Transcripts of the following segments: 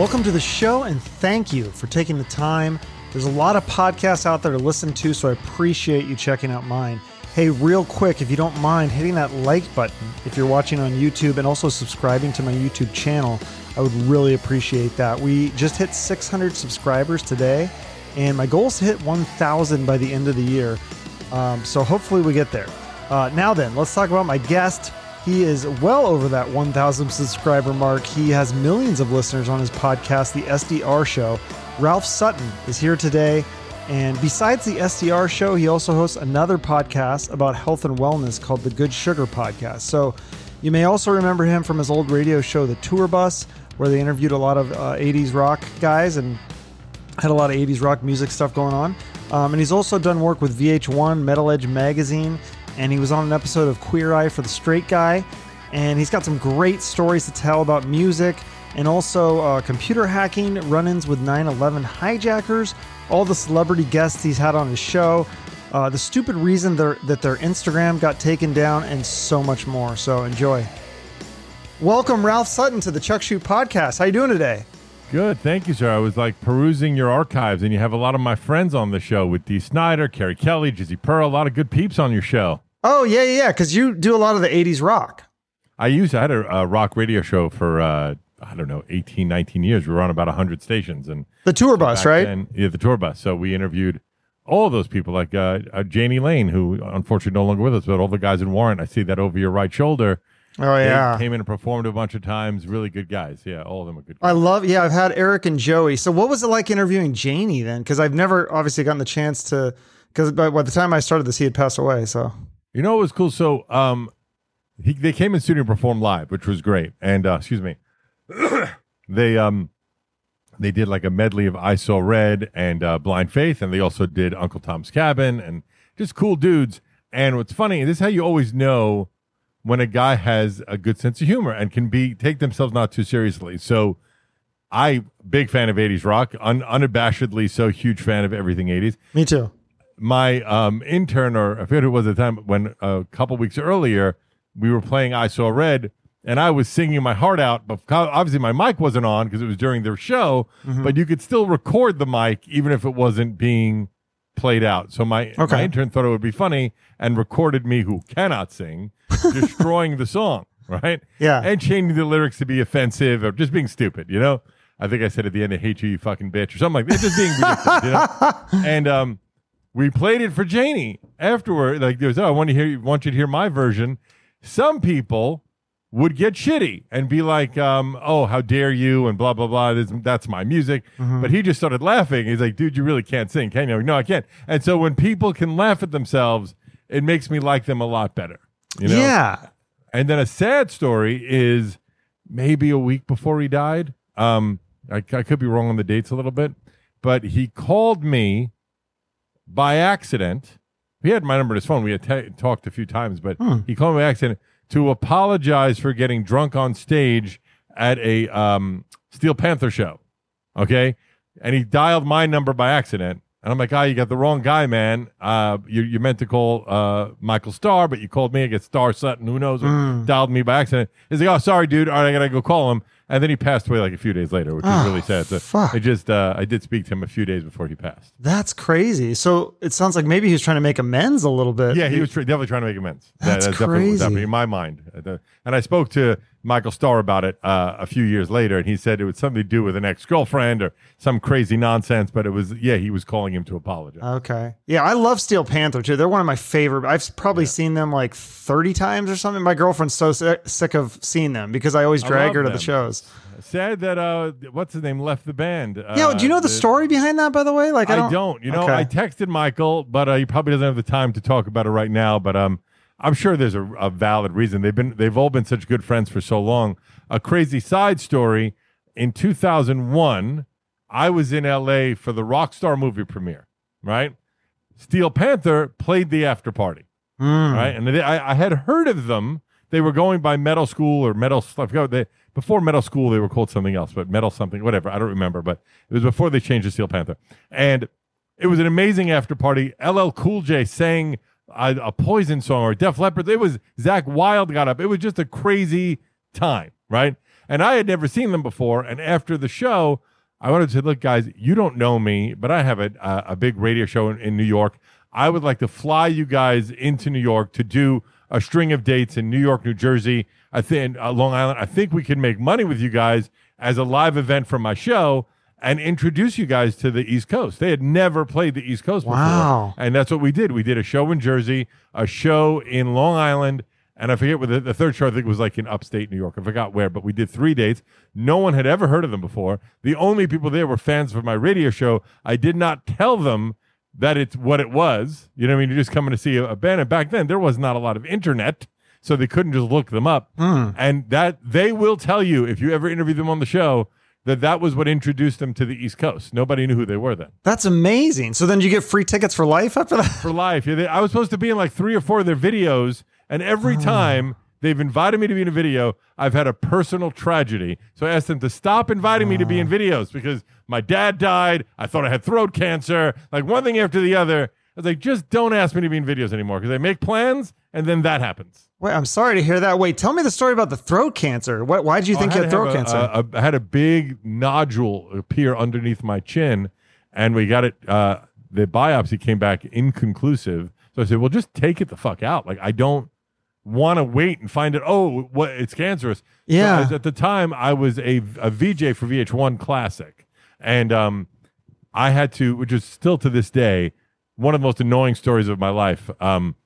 Welcome to the show and thank you for taking the time. There's a lot of podcasts out there to listen to, so I appreciate you checking out mine. Hey, real quick, if you don't mind hitting that like button if you're watching on YouTube and also subscribing to my YouTube channel, I would really appreciate that. We just hit 600 subscribers today, and my goal is to hit 1,000 by the end of the year. Um, so hopefully we get there. Uh, now then, let's talk about my guest. He is well over that 1,000 subscriber mark. He has millions of listeners on his podcast, The SDR Show. Ralph Sutton is here today. And besides the SDR show, he also hosts another podcast about health and wellness called the Good Sugar Podcast. So you may also remember him from his old radio show, The Tour Bus, where they interviewed a lot of uh, 80s rock guys and had a lot of 80s rock music stuff going on. Um, and he's also done work with VH1, Metal Edge Magazine, and he was on an episode of Queer Eye for the Straight Guy. And he's got some great stories to tell about music and also uh, computer hacking, run ins with 9 11 hijackers, all the celebrity guests he's had on his show, uh, the stupid reason that their Instagram got taken down, and so much more. So enjoy. Welcome, Ralph Sutton, to the Chuck Shoot podcast. How you doing today? Good, thank you, sir. I was like perusing your archives, and you have a lot of my friends on the show with Dee Snider, Carrie Kelly, Jizzy Pearl, a lot of good peeps on your show. Oh yeah, yeah, yeah. because you do a lot of the '80s rock. I used I had a, a rock radio show for uh, I don't know 18, 19 years. We were on about hundred stations, and the tour bus, right? Then, yeah, the tour bus. So we interviewed all those people, like uh, uh, Jani Lane, who unfortunately no longer with us, but all the guys in Warrant. I see that over your right shoulder. Oh yeah, they came in and performed a bunch of times. Really good guys. Yeah, all of them are good. Guys. I love. Yeah, I've had Eric and Joey. So what was it like interviewing Jani then? Because I've never obviously gotten the chance to. Because by, by the time I started this, he had passed away. So you know, it was cool. So um, he, they came in studio and performed live, which was great. And uh, excuse me, they um they did like a medley of I Saw Red and uh, Blind Faith, and they also did Uncle Tom's Cabin and just cool dudes. And what's funny, this is how you always know when a guy has a good sense of humor and can be take themselves not too seriously. So I big fan of 80s rock, un, unabashedly so huge fan of everything 80s. Me too. My um, intern, or I forget who it was at the time, when a couple weeks earlier we were playing I Saw Red, and I was singing my heart out, but obviously my mic wasn't on because it was during their show, mm-hmm. but you could still record the mic even if it wasn't being played out. So my, okay. my intern thought it would be funny and recorded me, who cannot sing, destroying the song, right? Yeah. And changing the lyrics to be offensive or just being stupid, you know? I think I said at the end, I hate you, you fucking bitch, or something like that. Just being ridiculous, you know? And um, we played it for Jani afterward. Like, there's, oh, I want to hear, want you to hear my version. Some people would get shitty and be like, um, "Oh, how dare you?" and blah blah blah. This, that's my music. Mm-hmm. But he just started laughing. He's like, "Dude, you really can't sing, can you?" No, I can't. And so when people can laugh at themselves, it makes me like them a lot better. You know? Yeah. And then a sad story is maybe a week before he died. Um, I, I could be wrong on the dates a little bit, but he called me by accident. He had my number in his phone. We had t- talked a few times, but hmm. he called me by accident to apologize for getting drunk on stage at a um, Steel Panther show. Okay. And he dialed my number by accident. And I'm like, ah, oh, you got the wrong guy, man. Uh, you, you meant to call uh, Michael Starr, but you called me. I get Starr Sutton. Who knows? Mm. Dialed me by accident. He's like, oh, sorry, dude. All right, I got to go call him. And then he passed away like a few days later, which oh, is really sad. So fuck. I just uh, I did speak to him a few days before he passed. That's crazy. So it sounds like maybe he was trying to make amends a little bit. Yeah, he was tr- definitely trying to make amends. That's, that, that's crazy. in my mind. Uh, and I spoke to Michael Starr about it uh, a few years later, and he said it was something to do with an ex girlfriend or some crazy nonsense. But it was, yeah, he was calling him to apologize. Okay. Yeah, I love Steel Panther too. They're one of my favorite. I've probably yeah. seen them like 30 times or something. My girlfriend's so sick of seeing them because I always drag I her to them. the shows. Sad that uh, what's his name left the band. Uh, yeah, do you know the, the, story behind that? By the way, like I don't. I don't you know, okay. I texted Michael, but uh, he probably doesn't have the time to talk about it right now. But um, I'm sure there's a, a valid reason. They've been they've all been such good friends for so long. A crazy side story: in 2001, I was in LA for the Rockstar movie premiere. Right, Steel Panther played the after party. Mm. Right, and they, I, I had heard of them. They were going by Metal Skool or Metal stuff. They before Metal Skool, they were called something else, but Metal something, whatever. I don't remember, but it was before they changed to Steel Panther. And it was an amazing after party. LL Cool J sang a, a Poison song or Def Leppard. It was Zakk Wylde got up. It was just a crazy time, right? And I had never seen them before. And after the show, I wanted to say, look, guys, you don't know me, but I have a, a, a big radio show in, in New York. I would like to fly you guys into New York to do a string of dates in New York, New Jersey, I think uh, Long Island. I think we can make money with you guys as a live event from my show and introduce you guys to the East Coast. They had never played the East Coast Wow. before. And that's what we did. We did a show in Jersey, a show in Long Island, and I forget what the, the third show I think was like in upstate New York. I forgot where, but we did three dates. No one had ever heard of them before. The only people there were fans of my radio show. I did not tell them that it's what it was. You know what I mean? You're just coming to see a, a band. And back then there was not a lot of internet, so they couldn't just look them up. Hmm. And that they will tell you if you ever interview them on the show that that was what introduced them to the East Coast. Nobody knew who they were then. That's amazing. So then you get free tickets for life after that? For life. Yeah, they, I was supposed to be in like three or four of their videos, and every ah. time they've invited me to be in a video, I've had a personal tragedy. So I asked them to stop inviting me to be in ah. videos because my dad died. I thought I had throat cancer, like one thing after the other. I was like, just don't ask me to be in videos anymore because I make plans and then that happens. Wait, I'm sorry to hear that. Wait, tell me the story about the throat cancer. What? Why did you think you had throat a- cancer? a- a- I had a big nodule appear underneath my chin, and we got it. Uh, the biopsy came back inconclusive. So I said, "Well, just take it the fuck out. Like I don't want to wait and find it. Oh, what? It's cancerous." Yeah. Was- at the time, I was a, a VJ for VH1 Classic, and um, I had to, which is still to this day one of the most annoying stories of my life. Um,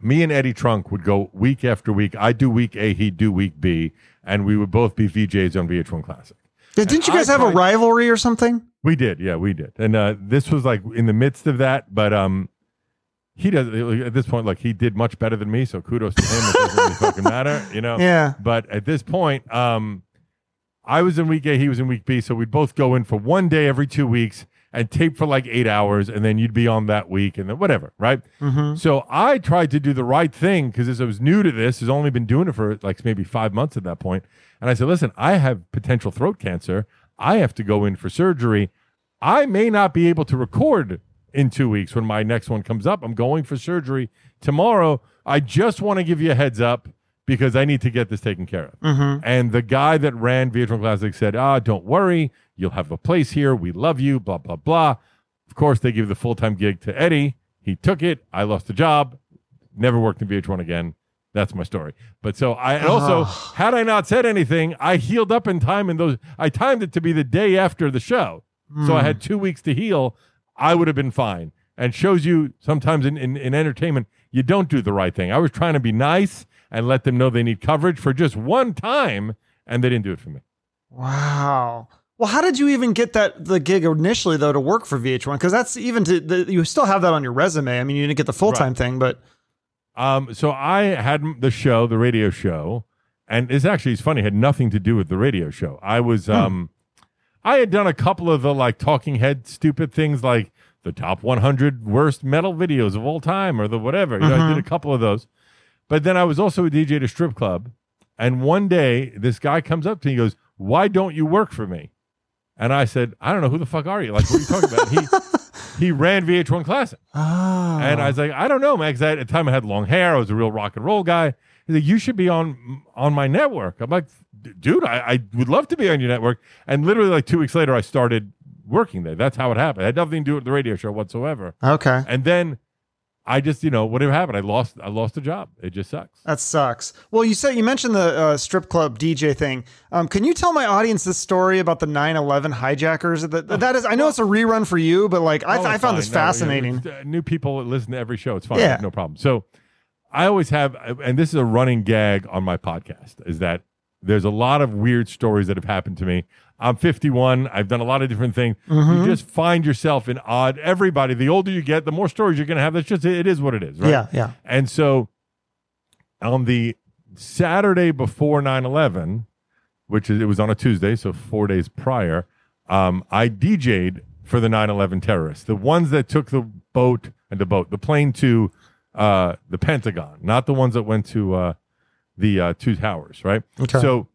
me and Eddie Trunk would go week after week. I do week A, he'd do week B, and we would both be VJs on VH1 Classic. Yeah, Didn't you I guys have a rivalry or something? We did, yeah, we did. And uh, this was like in the midst of that, but um, he does at this point. Like he did much better than me, so kudos to him. It doesn't really fucking matter, you know. Yeah. But at this point, um, I was in week A, he was in week B, so we'd both go in for one day every two weeks and tape for like eight hours, and then you'd be on that week, and then whatever, right? Mm-hmm. So I tried to do the right thing because as I was new to this, has only been doing it for like maybe five months at that point. And I said, listen, I have potential throat cancer. I have to go in for surgery. I may not be able to record in two weeks when my next one comes up. I'm going for surgery tomorrow. I just want to give you a heads up because I need to get this taken care of. Mm-hmm. And the guy that ran VH1 Classic said, ah, don't worry. You'll have a place here. We love you, blah, blah, blah. Of course, they gave the full time gig to Eddie. He took it. I lost the job. Never worked in VH1 again. That's my story. But so I and also, Oh. had I not said anything, I healed up in time. And those, I timed it to be the day after the show. So I hmm. had two weeks to heal. I would have been fine. And shows you sometimes in, in, in entertainment, you don't do the right thing. I was trying to be nice and let them know they need coverage for just one time, and they didn't do it for me. Wow. Well, how did you even get that the gig initially though to work for VH1? Because that's even to the, you still have that on your resume. I mean, you didn't get the full time thing, but Um, so I had the show, the radio show, and it's actually it's funny, it had nothing to do with the radio show. I was um I had done a couple of the like talking head stupid things like the top 100 worst metal videos of all time or the whatever. You know, I did a couple of those. But then I was also a DJ at a strip club, and one day this guy comes up to me and goes, "Why don't you work for me?" And I said, "I don't know who the fuck are you? Like, what are you talking about?" he he ran VH1 Classic. oh, ah. And I was like, I don't know, man. Because at the time I had long hair. I was a real rock and roll guy. He's like, you should be on on my network. I'm like, dude, I, I would love to be on your network. And literally, like two weeks later, I started working there. That's how it happened. It had nothing to do with the radio show whatsoever. okay. And then I just, you know, whatever happened, I lost I lost a job. It just sucks. That sucks. Well, you said you mentioned the uh, strip club DJ thing. Um, can you tell my audience this story about the 9/11 hijackers? That, that is, I know it's a rerun for you, but like I, Oh, I found this No, you know, fascinating. uh, new people listen to every show. It's fine. Yeah. No problem. So I always have, and this is a running gag on my podcast, is that there's a lot of weird stories that have happened to me. I'm 51. I've done a lot of different things. Mm-hmm. You just find yourself in odd. Everybody, the older you get, the more stories you're going to have. That's just it is what it is, right? Yeah, yeah. And so on the Saturday before 9/11, which is it was on a Tuesday, so 4 days prior, um, I DJ'd for the 9/11 terrorists, the ones that took the boat and the boat, the plane to uh, the Pentagon, not the ones that went to uh, the uh, two towers, right? Okay. So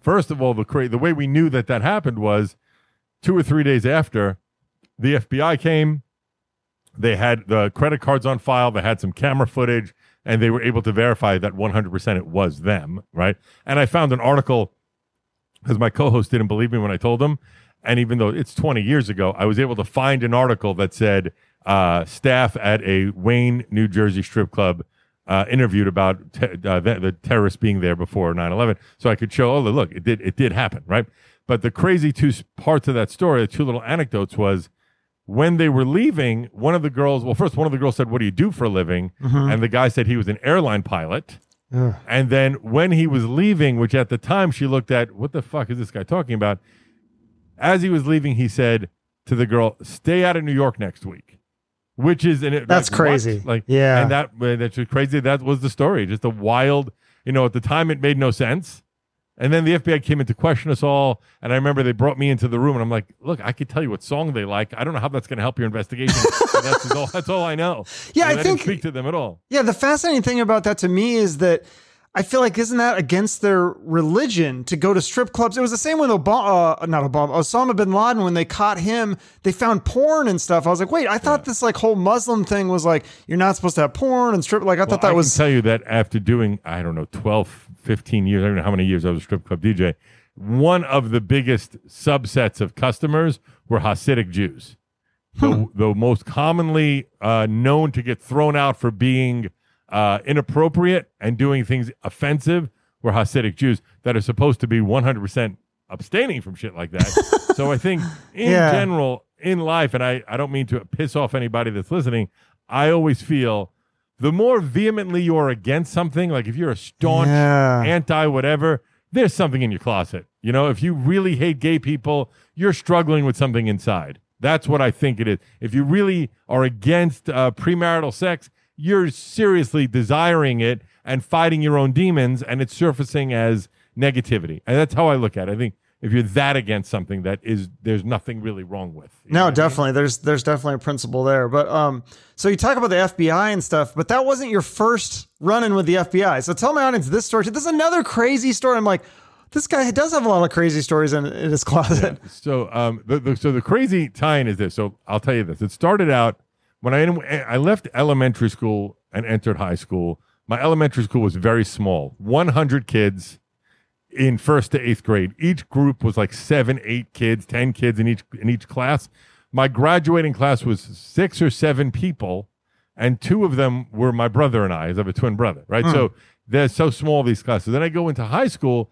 first of all, the cra- the way we knew that that happened was two or three days after the FBI came. They had the credit cards on file. They had some camera footage, and they were able to verify that 100% it was them, right? And I found an article because my co-host didn't believe me when I told him. And even though it's 20 years ago, I was able to find an article that said uh, staff at a Wayne, New Jersey strip club uh, interviewed about te- uh, the, the terrorists being there before 9/11, so I could show, oh look, it did it did happen, right? But the crazy two parts of that story, the two little anecdotes, was when they were leaving. One of the girls, well, first one of the girls said, "What do you do for a living?" And the guy said he was an airline pilot. Ugh. And then when he was leaving, which at the time she looked at, what the fuck is this guy talking about? As he was leaving, he said to the girl, "Stay out of New York next week," which is and it, That's like, what? crazy. Like, Yeah. and that that's just crazy. That was the story. Just a wild, you know. At the time, it made no sense. And then the FBI came in to question us all. And I remember they brought me into the room, and I'm like, "Look, I could tell you what song they like. I don't know how that's going to help your investigation. that's all. That's all I know. Yeah, And I didn't think- speak to them at all. Yeah, the fascinating thing about that to me is that I feel like isn't that against their religion to go to strip clubs? It was the same with Obama, uh, not Obama, Osama bin Laden when they caught him. They found porn and stuff. I was like, wait, I thought this like whole Muslim thing was like you're not supposed to have porn and strip. Like I thought that I was can tell you that after doing, I don't know, 12, 15 years, I don't know how many years I was a strip club DJ, one of the biggest subsets of customers were Hasidic Jews. The, the most commonly uh, known to get thrown out for being uh, inappropriate and doing things offensive were Hasidic Jews that are supposed to be 100% abstaining from shit like that. so I think in Yeah. general, in life, and I, I don't mean to piss off anybody that's listening, I always feel the more vehemently you're against something, like if you're a staunch Yeah. anti whatever, there's something in your closet. You know, if you really hate gay people, you're struggling with something inside. That's what I think it is. If you really are against uh, premarital sex, you're seriously desiring it and fighting your own demons, and it's surfacing as negativity. And that's how I look at it. I think if you're that against something, that is there's nothing really wrong with. No, what I mean? definitely. There's there's definitely a principle there. But um, so you talk about the FBI and stuff, but that wasn't your first run-in with the FBI. So tell my audience this story. This is another crazy story. I'm like, this guy does have a lot of crazy stories in, in his closet. So, um, the, the, so the crazy tie-in is this. So I'll tell you this. It started out when I I left elementary school and entered high school. My elementary school was very small, 100 kids in first to eighth grade. Each group was like seven, eight kids, ten kids in each in each class. My graduating class was six or seven people, and two of them were my brother and I, as I have a twin brother, right? Hmm. So they're so small these classes. Then I go into high school.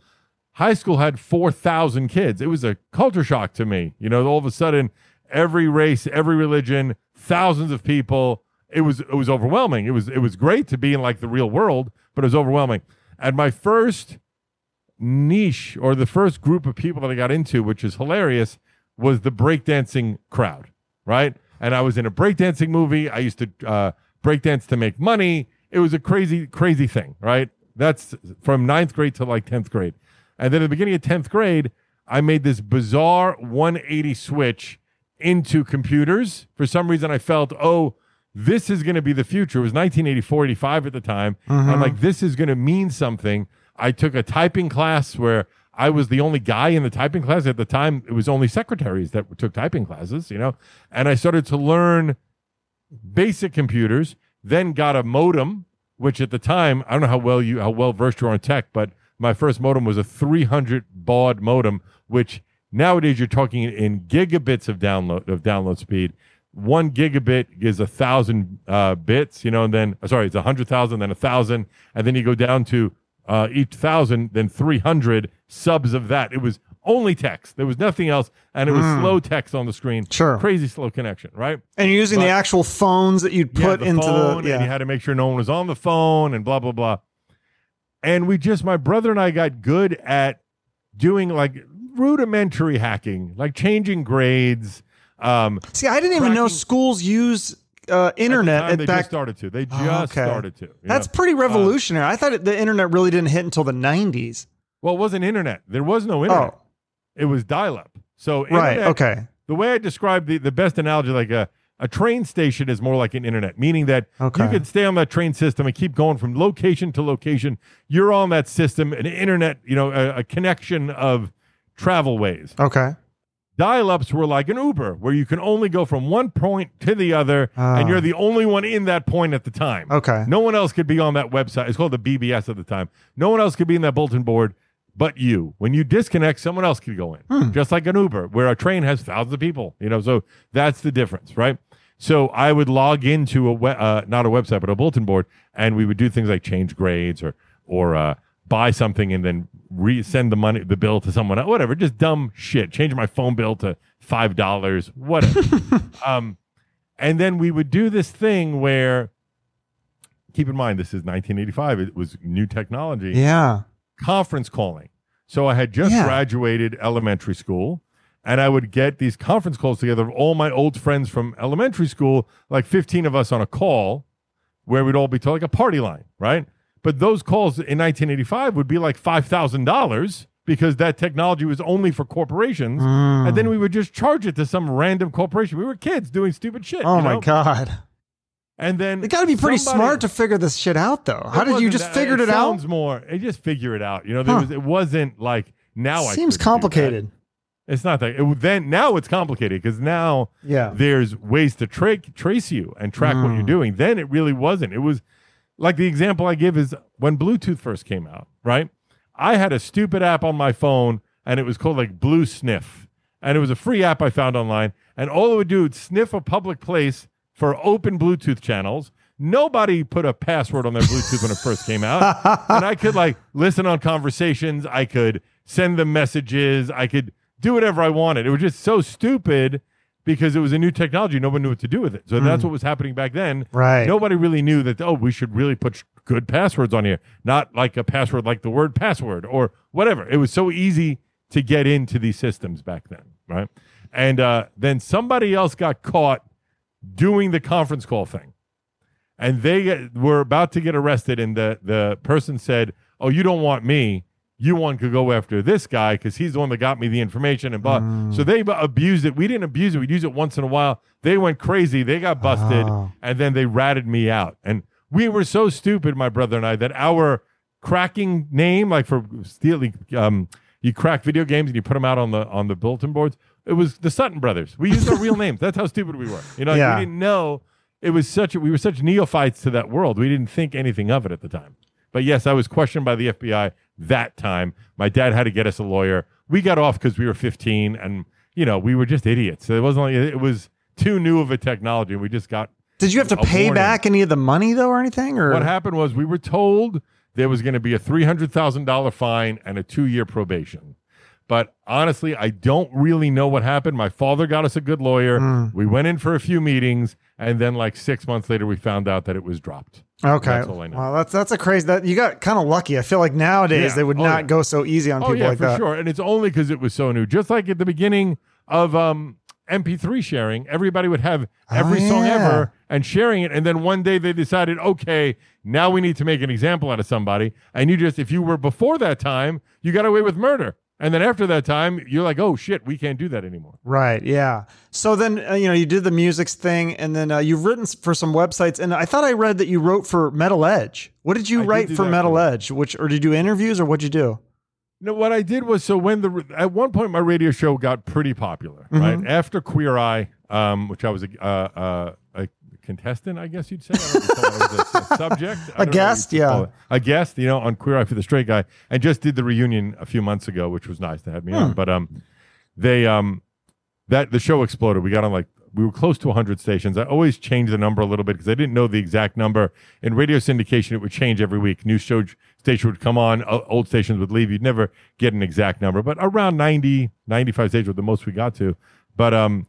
High school had four thousand kids. It was a culture shock to me. You know, all of a sudden, every race, every religion, thousands of people. It was it was overwhelming. It was it was great to be in like the real world, but it was overwhelming. And my first niche or the first group of people that I got into, which is hilarious, was the breakdancing crowd, right? And I was in a breakdancing movie. I used to uh, breakdance to make money. It was a crazy, crazy thing, right? That's from ninth grade to like 10th grade. And then at the beginning of 10th grade, I made this bizarre 180 switch into computers. For some reason, I felt, oh, this is going to be the future. It was 1984, 85 at the time. I'm uh-huh. like, this is going to mean something. I took a typing class where I was the only guy in the typing class at the time. It was only secretaries that took typing classes, you know, and I started to learn basic computers. Then got a modem, which at the time I don't know how well you how well versed you are in tech, but my first modem was a 300 baud modem, which nowadays you're talking in gigabits of download of download speed. One gigabit is a thousand uh, bits, you know, and then uh, sorry, it's a hundred thousand, then a thousand, and then you go down to uh, each thousand, then 300 subs of that. It was only text. There was nothing else. And it was slow text on the screen. Sure. Crazy slow connection, right? And you're using the actual phones that you'd Yeah, put the into phone, the yeah. And you had to make sure no one was on the phone and blah, blah, blah. And we just, my brother and I got good at doing like rudimentary hacking, like changing grades. Um, See, I didn't even know schools use uh, internet at, the time, they back. just started to. They just Oh, okay. started to. you That's know? pretty revolutionary. I thought it, the internet really didn't hit until the 90s. well, it wasn't internet. There was no internet. Oh, It was dial up. So right. internet- Okay. the way I describe the, the best analogy, like a, a train station is more like an internet, meaning that Okay. you could stay on that train system and keep going from location to location. You're on that system, an internet, you know, a, a connection of travel ways. Okay. Dial ups were like an Uber, where you can only go from one point to the other, Ah. and you're the only one in that point at the time. Okay. No one else could be on that website. It's called the BBS at the time. No one else could be in that bulletin board. but you. When you disconnect, someone else could go in, Hmm. just like an Uber, where a train has thousands of people. You know, so that's the difference, right? So I would log into a we- uh, not a website, but a bulletin board, and we would do things like change grades or or uh, buy something and then resend the money, the bill to someone else, whatever, just dumb shit. Change my phone bill to five dollars, whatever. um, and then we would do this thing where, keep in mind, this is 1985. It was new technology Yeah. conference calling. So I had just Yeah. graduated elementary school and I would get these conference calls together of all my old friends from elementary school, like 15 of us on a call where we'd all be told like a party line, right? But those calls in 1985 would be like $5,000 because that technology was only for corporations. Mm. And then we would just charge it to some random corporation. We were kids doing stupid shit. Oh you my god. And then You got to be pretty somebody- smart to figure this shit out, though. How did you just that- figured it, out? Sounds more. It just figure it out. You know, there Huh. was. It wasn't like now. I Seems couldn't do that. complicated. It's not that. It, then now it's complicated because now Yeah. there's ways to tra- trace you and track what you're Mm. doing. Then it really wasn't. It was like the example I give is when Bluetooth first came out. Right. I had a stupid app on my phone and it was called like Blue Sniff, and it was a free app I found online. And all it would do would sniff a public place for open Bluetooth channels. Nobody put a password on their Bluetooth when it first came out and I could like listen on conversations. I could send them messages. I could do whatever I wanted. It was just so stupid because it was a new technology. No one knew what to do with it. So that's what was happening back then. Right. Nobody really knew that, oh, we should really put good passwords on here, not like a password like the word password or whatever. It was so easy to get into these systems back then. Right. And uh, then somebody else got caught doing the conference call thing and they get- were about to get arrested and the, the person said oh you don't want me you want to go after this guy because he's the one that got me the information and blah. So they abused it. We didn't abuse it. We'd use it once in a while. They went crazy. They got busted Oh. and then they ratted me out. And we were so stupid my brother and i that our cracking name like for stealing um, you crack video games and you put them out on the on the bulletin boards it was the sutton brothers. We used our real names. That's how stupid we were. You know Yeah. we didn't know. It was such a, we were such neophytes to that world. We didn't think anything of it at the time. But yes, I was questioned by the FBI that time. My dad had to get us a lawyer. We got off because we were 15 and you know, we were just idiots. It wasn't like it was too new of a technology. We just got Did you have to pay warning. back any of the money though, or anything? Or what happened was we were told there was going to be a $300,000 fine and a 2-year probation. But honestly, I don't really know what happened. My father got us a good lawyer. Mm. We went in for a few meetings and then like 6 months later we found out that it was dropped. Okay. That's all I know. Well, that's that's a crazy. That you got kind of lucky. I feel like nowadays Yeah. they would Oh, not yeah. go so easy on Oh people yeah, like for that. sure. And it's only because it was so new. Just like at the beginning of um, MP3 sharing, everybody would have every Oh, song yeah. ever and sharing it. And then one day they decided, okay, now we need to make an example out of somebody. And you just, if you were before that time, you got away with murder. And then after that time, you're like, oh shit, we can't do that anymore. Right. Yeah. So then, uh, you know, you did the music thing, and then uh, you've written for some websites, and I thought I read that you wrote for Metal Edge. What did you I write do for Metal Edge? Which or did you do interviews or what'd you do? No, what I did was so when the at one point my radio show got pretty popular, right? After Queer Eye, um, which I was a, uh, uh, a contestant, I guess you'd say. I don't know what you call it. I was a, s- subject, know guest, yeah. a guest, you know, on Queer Eye for the Straight Guy, and just did the reunion a few months ago, which was nice to have me on. But um, they um, that the show exploded. We got on like we were close to 100 stations. I always changed the number a little bit because I didn't know the exact number. In radio syndication, it would change every week. New show station would come on, old stations would leave. You'd never get an exact number, but around 90, 95 stations were the most we got to. But um,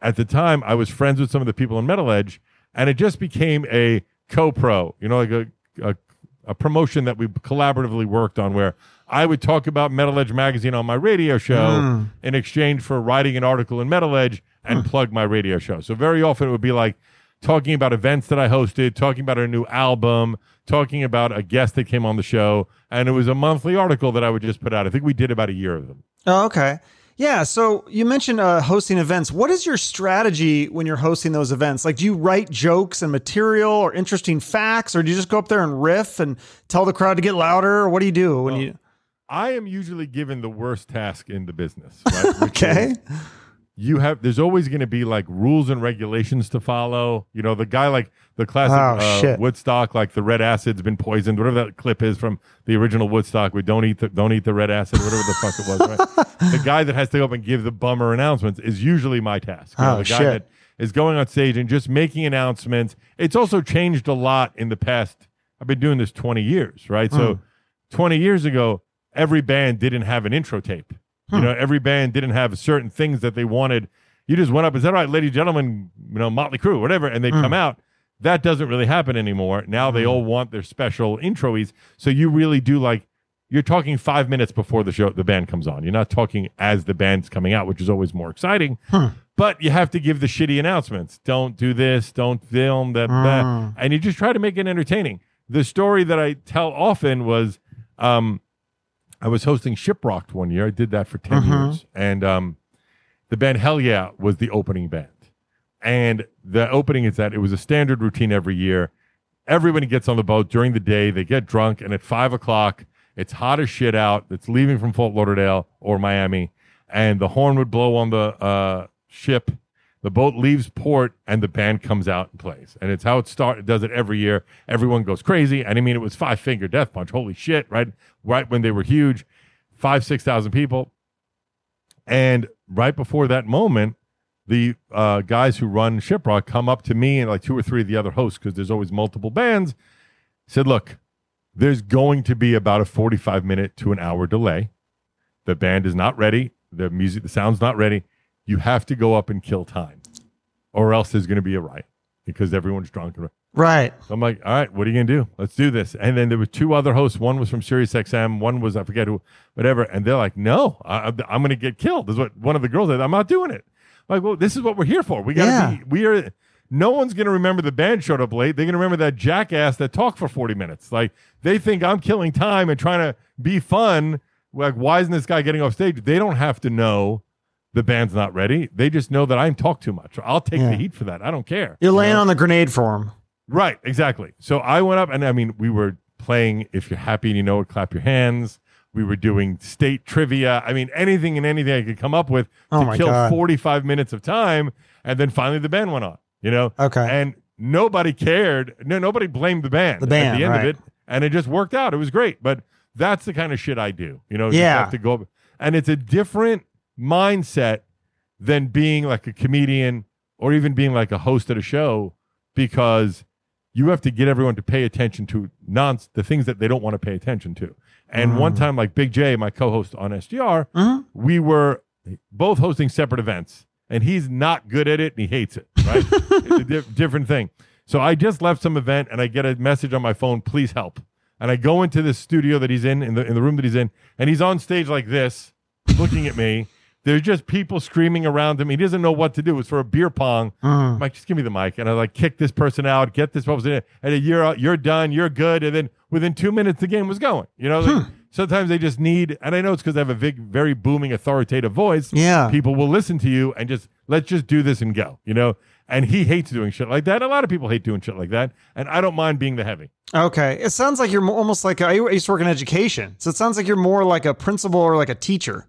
at the time, I was friends with some of the people in Metal Edge, and it just became a co-pro, you know, like a, a, a promotion that we collaboratively worked on where I would talk about Metal Edge magazine on my radio show hmm. in exchange for writing an article in Metal Edge and hmm. plug my radio show. So very often it would be like talking about events that I hosted, talking about a new album, talking about a guest that came on the show, and it was a monthly article that I would just put out. I think we did about a year of them. Oh, okay. Yeah. So you mentioned uh, hosting events. What is your strategy when you're hosting those events? Like, do you write jokes and material or interesting facts, or do you just go up there and riff and tell the crowd to get louder? Or what do you do when you? I am usually given the worst task in the business. Right? Okay. is you have there's always going to be like rules and regulations to follow. You know, the guy like the classic Oh, uh. Woodstock, like the red acid's been poisoned, whatever that clip is from the original Woodstock. We don't eat the don't eat the red acid, whatever the fuck it was. Right? the guy that has to go up and give the bummer announcements is usually my task. You know, Oh, the guy shit. that is going on stage and just making announcements. It's also changed a lot in the past. I've been doing this 20 years, right? So Hmm. 20 years ago, every band didn't have an intro tape. Hmm. You know, every band didn't have certain things that they wanted. You just went up and said, "All right, ladies and gentlemen, you know, Motley Crue, whatever," and they'd Hmm. come out. That doesn't really happen anymore. Now they all want their special introes. So you really do like you're talking five minutes before the show the band comes on. You're not talking as the band's coming out, which is always more exciting. But you have to give the shitty announcements. Don't do this. Don't film that. that. Mm. And you just try to make it entertaining. The story that I tell often was um, I was hosting Shiprocked one year. I did that for 10 Mhm. years. And um, the band Hellyeah was the opening band. And the opening is that it was a standard routine every year. Everybody gets on the boat during the day. They get drunk. And at five o'clock, it's hot as shit out. It's leaving from Fort Lauderdale or Miami. And the horn would blow on the uh, ship. The boat leaves port and the band comes out and plays. And it's how it starts. It does it every year. Everyone goes crazy. And I mean, it was Five Finger Death Punch. Holy shit, right? Right when they were huge, five, 6,000 people. And right before that moment, the uh, guys who run Shiprock come up to me and like two or three of the other hosts, because there's always multiple bands, said, Look, there's going to be about a 45 minute to an hour delay. The band is not ready. The music, the sound's not ready. You have to go up and kill time, or else there's going to be a riot because everyone's drunk. Right. So I'm like, all right, what are you gonna do? Let's do this. And then there were two other hosts. One was from Sirius XM. One was I forget who, whatever. And they're like, no, I, I'm gonna get killed. Is what one of the girls said. I'm not doing it. I'm like, well, this is what we're here for. We gotta Yeah. be. We are. No one's gonna remember the band showed up late. They're gonna remember that jackass that talked for 40 minutes. Like they think I'm killing time and trying to be fun. Like, why isn't this guy getting off stage? They don't have to know the band's not ready. They just know that I'm talk too much. I'll take Yeah. the heat for that. I don't care. You're You laying know? on the grenade for him. Right, exactly. So I went up and I mean, we were playing If You're Happy and You Know It, Clap Your Hands. We were doing state trivia. I mean, anything and anything I could come up with Oh to kill God. 45 minutes of time. And then finally the band went on, you know? Okay. And nobody cared. No, nobody blamed the band, The band, at the end right. of it. And it just worked out. It was great. But that's the kind of shit I do, you know? Yeah. have to go. And it's a different mindset than being like a comedian or even being like a host at a show because you have to get everyone to pay attention to non the things that they don't want to pay attention to. And one Mm. time, like Big J, my co-host on SDR, Mhm. we were both hosting separate events, and he's not good at it and he hates it. Right? it's a di- different thing. So I just left some event, and I get a message on my phone, "Please help." And I go into this studio that he's in, in the in the room that he's in, and he's on stage like this, looking at me. There's just people screaming around him. He doesn't know what to do. It's for a beer pong. Mm. I'm like, just give me the mic. And I like kick this person out, get this person in, and then you're out, you're done, you're good. And then within two minutes, the game was going. You know, like, sometimes they just need, and I know it's because I have a big, very booming, authoritative voice. Yeah. People will listen to you and just let's just do this and go. You know, and he hates doing shit like that. A lot of people hate doing shit like that, and I don't mind being the heavy. Okay. It sounds like you're almost like a, I used to work in education. So it sounds like you're more like a principal or like a teacher.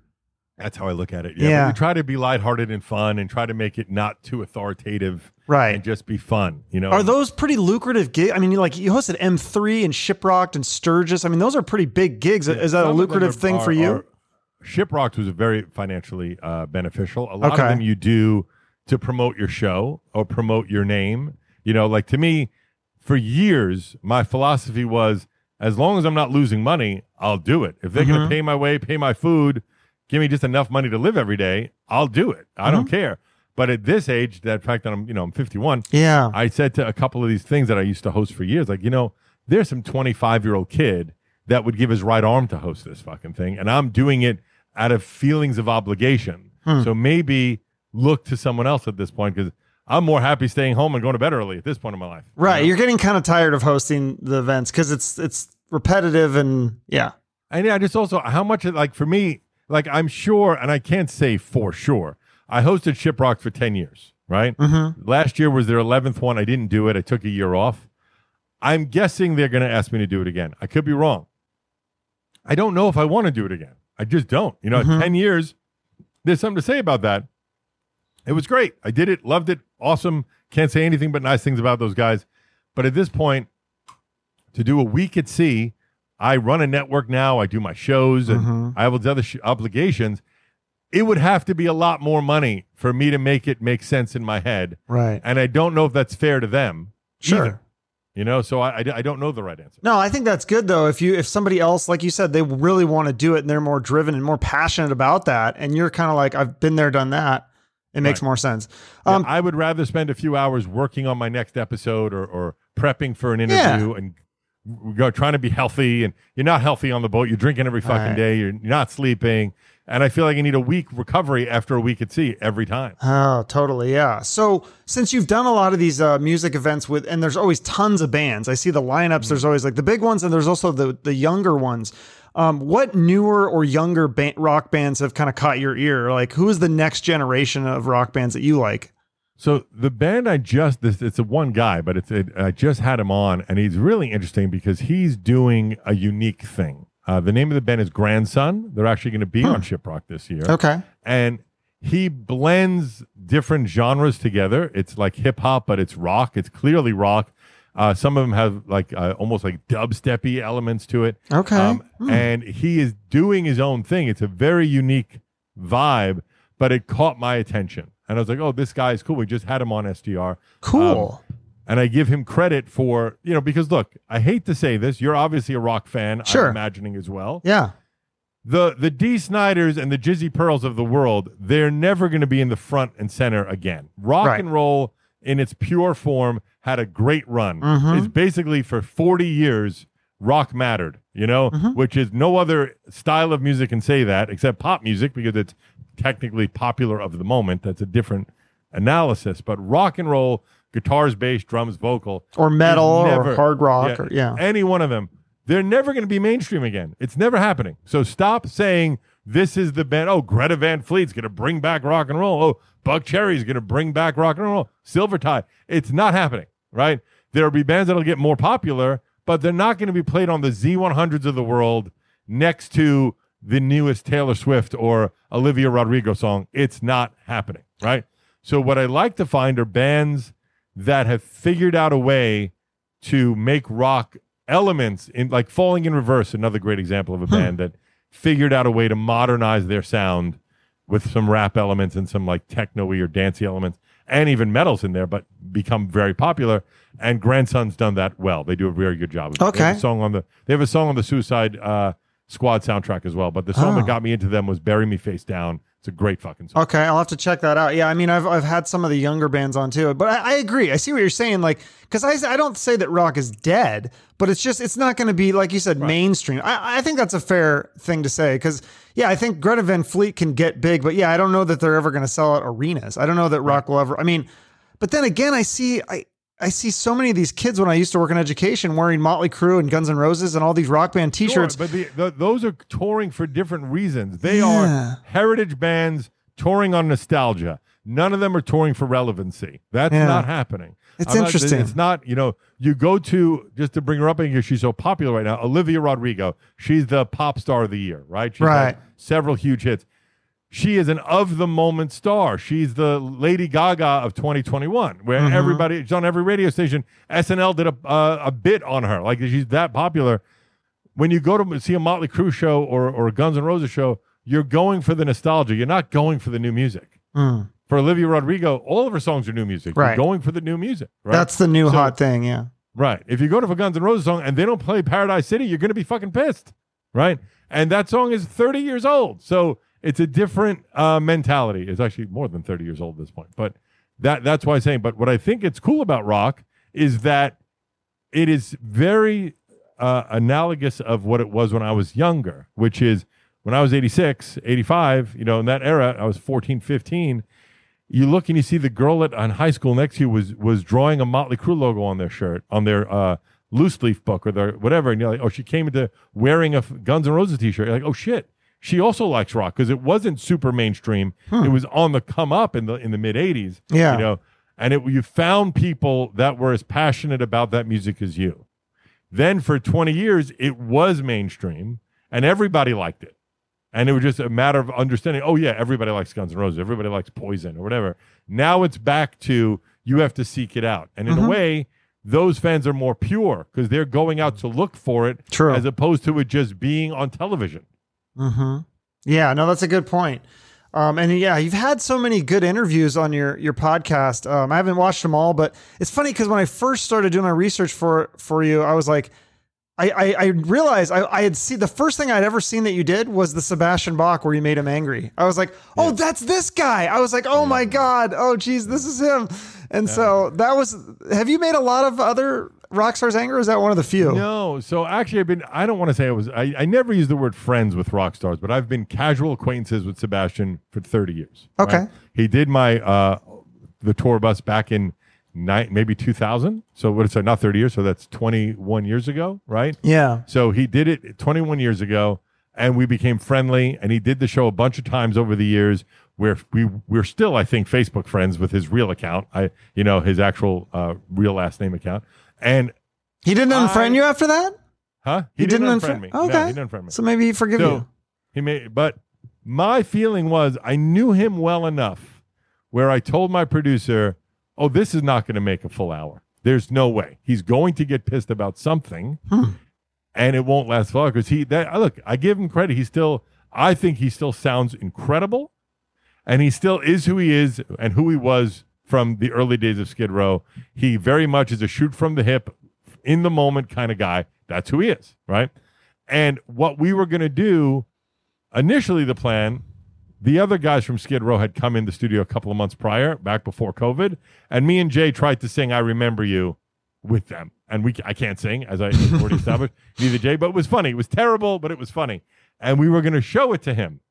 That's how I look at it. Yeah. Yeah. We try to be lighthearted and fun, and try to make it not too authoritative, Right. And just be fun. You know, Are those pretty lucrative gigs? I mean, like you hosted M3 and Shiprocked and Sturgis. I mean, those are pretty big gigs. Is that a lucrative are- thing for you? are- Shiprocked was very financially uh, beneficial. A lot Okay. of them you do to promote your show or promote your name. You know, like to me, for years, my philosophy was as long as I'm not losing money, I'll do it. If they're going Mhm. to pay my way, pay my food, give me just enough money to live every day, I'll do it. I don't care. But at this age, that fact that I'm, you know, I'm 51, yeah. I said to a couple of these things that I used to host for years, like, you know, there's some 25 year old kid that would give his right arm to host this fucking thing. And I'm doing it out of feelings of obligation. Hmm. So maybe look to someone else at this point because I'm more happy staying home and going to bed early at this point in my life. you Right. know? You're getting kind of tired of hosting the events because it's it's repetitive and yeah. And yeah, just also how much, it- like for me, like I'm sure, and I can't say for sure, I hosted Shiprock for 10 years, right? Mm-hmm. Last year was their 11th one. I didn't do it. I took a year off. I'm guessing they're going to ask me to do it again. I could be wrong. I don't know if I want to do it again. I just don't. You know, Mhm. 10 years, there's something to say about that. It was great. I did it, loved it, awesome. Can't say anything but nice things about those guys. But at this point, to do a week at sea, I run a network now. I do my shows and Mhm. I have all these other sh- obligations. It would have to be a lot more money for me to make it make sense in my head. Right. And I don't know if that's fair to them. Sure. either. You know, so I, I, I don't know the right answer. No, I think that's good though. If you if somebody else, like you said, they really want to do it and they're more driven and more passionate about that, and you're kind of like, I've been there, done that. It makes Right. more sense. Yeah, Um, I would rather spend a few hours working on my next episode or, or prepping for an interview and w- go trying to be healthy. And you're not healthy on the boat. You're drinking every fucking Right. day. You're not sleeping. And I feel like I need a week recovery after a week at sea every time. Oh, totally. Yeah. So since you've done a lot of these uh, music events with, and there's always tons of bands. I see the lineups. There's always like the big ones, and there's also the the younger ones. Um, what newer or younger rock bands have kind of caught your ear? Like, who is the next generation of rock bands that you like? So the band I just this it's a one guy, but it's it, I just had him on, and he's really interesting because he's doing a unique thing. Uh, the name of the band is Grandson. They're actually going to be on Shiprock this year. Okay. and he blends different genres together. It's like hip hop, but it's rock. It's clearly rock. Uh, some of them have like uh, almost like dubsteppy elements to it. Okay. Um, Hmm. And he is doing his own thing. It's a very unique vibe, but it caught my attention. And I was like, oh, this guy is cool. We just had him on SDR. Cool. And I give him credit for, you know, because look, I hate to say this. You're obviously a rock fan, Sure. I'm imagining as well yeah. the the Dee Sniders and the Jizzy Pearls of the world, they're never going to be in the front and center again. Rock Right. and roll in its pure form had a great run. Mhm. It's basically for 40 years rock mattered, you know, Mhm. which is no other style of music can say that except pop music because it's technically popular of the moment. That's a different analysis, but rock and roll, guitars, bass, drums, vocal, Or metal is or hard rock. yeah, Or, yeah. any one of them. They're never going to be mainstream again. It's never happening. So stop saying this is the band. Oh, Greta Van Fleet's going to bring back rock and roll. Oh, Buckcherry's going to bring back rock and roll. Silvertide. It's not happening, right? There'll be bands that'll get more popular, but they're not going to be played on the Z100s of the world next to the newest Taylor Swift or Olivia Rodrigo song. It's not happening, right? So what I like to find are bands that have figured out a way to make rock elements in like falling in reverse another great example of a hmm. band that figured out a way to modernize their sound with some rap elements and some like techno-y or dancey elements and even metals in there but become very popular and grandson's done that well they do a very good job of it. they have Okay. a song on the they have a song on the suicide uh squad soundtrack as well but the song Oh. that got me into them was bury me face down it's a great fucking song Okay, I'll have to check that out. Yeah, I mean, I've I've had some of the younger bands on too, but I, I agree. I see what you're saying. Like, because I I don't say that rock is dead, but it's just it's not going to be like you said mainstream. I I think that's a fair thing to say because yeah, I think Greta Van Fleet can get big, but yeah, I don't know that they're ever going to sell out arenas. I don't know that rock will ever. I mean, but then again, I see I. I see so many of these kids when I used to work in education wearing Motley Crue and Guns N' Roses and all these rock band T-shirts. but the, the, those are touring for different reasons. They Yeah. are heritage bands touring on nostalgia. None of them are touring for relevancy. That's Yeah. not happening. It's I'm not- interesting. it's not, you know, you go to, just to bring her up because she's so popular right now, Olivia Rodrigo. She's the pop star of the year, right? She's Right. had several huge hits. She is an of the moment star. She's the Lady Gaga of 2021, where Mhm. everybody, she's on every radio station. SNL did a, uh, a bit on her. Like she's that popular when you go to see a Motley Crue show or or a Guns N' Roses show, you're going for the nostalgia. You're not going for the new music. Mm, For Olivia Rodrigo, all of her songs are new music. Right. You're going for the new music. Right. That's the new So- hot thing. Yeah. right. If you go to a Guns N' Roses song and they don't play Paradise City, you're going to be fucking pissed. Right. And that song is 30 years old. So it's a different uh, mentality. It's actually more than 30 years old at this point. But that that's why I'm saying. But what I think it's cool about rock is that it is very uh, analogous of what it was when I was younger, which is when I was 86, 85, you know, in that era, I was 14, 15. You look and you see the girl at on high school next to you was was drawing a Motley Crue logo on their shirt, on their uh, loose leaf book or their whatever. And you're like, oh, she came into wearing a Guns N' Roses t shirt. You're like, oh shit. She also likes rock because it wasn't super mainstream. It was on the come up in the in the mid '80s. Yeah. you know, and it you found people that were as passionate about that music as you. Then for 20 years, it was mainstream and everybody liked it. And it was just a matter of understanding, oh, yeah, everybody likes Guns N' Roses. Everybody likes Poison or whatever. Now it's back to you have to seek it out. And in Mhm. a way, those fans are more pure because they're going out to look for it True. as opposed to it just being on television. Mm-hmm. Yeah, no, that's a good point. Um, and yeah, you've had so many good interviews on your your podcast. Um, I haven't watched them all, but it's funny because when I first started doing my research for for you, I was like, I I, I realized I, I had seen the first thing I'd ever seen that you did was the Sebastian Bach where you made him angry. I was like, oh, that's this guy. I was like, oh my god, oh geez, this is him. And so that was. Have you made a lot of other rock stars angry? Is that one of the few? No, so actually, I've been. I don't want to say I was. I, I never use the word friends with rock stars, but I've been casual acquaintances with Sebastian for thirty years. Okay. he did my uh the tour bus back in nine, maybe two thousand. So what is that? Not thirty years. So that's twenty one years ago, right? Yeah. So he did it 21 years ago, and we became friendly. And he did the show a bunch of times over the years. Where we we're still, I think, Facebook friends with his real account. I, you know, his actual uh, real last name account. And He didn't unfriend I- you after that. huh? He, didn't, unfriend unfriend me. Okay. No, he didn't unfriend me. So maybe he forgive So you. he may but my feeling was I knew him well enough where I told my producer, "Oh, this is not going to make a full hour. There's no way. He's going to get pissed about something, Hmm. and it won't last long because he. That look, I give him credit. He still, I think he still sounds incredible, and he still is who he is and who he was from the early days of Skid Row. He very much is a shoot from the hip, in the moment kind of guy. That's who he is, right? And what we were going to do initially, the plan, the other guys from Skid Row had come in the studio a couple of months prior, back before COVID, and me and Jay tried to sing "I Remember You" with them, and we I can't sing as I already established. Neither Jay, but it was funny. It was terrible, but it was funny, and we were going to show it to him,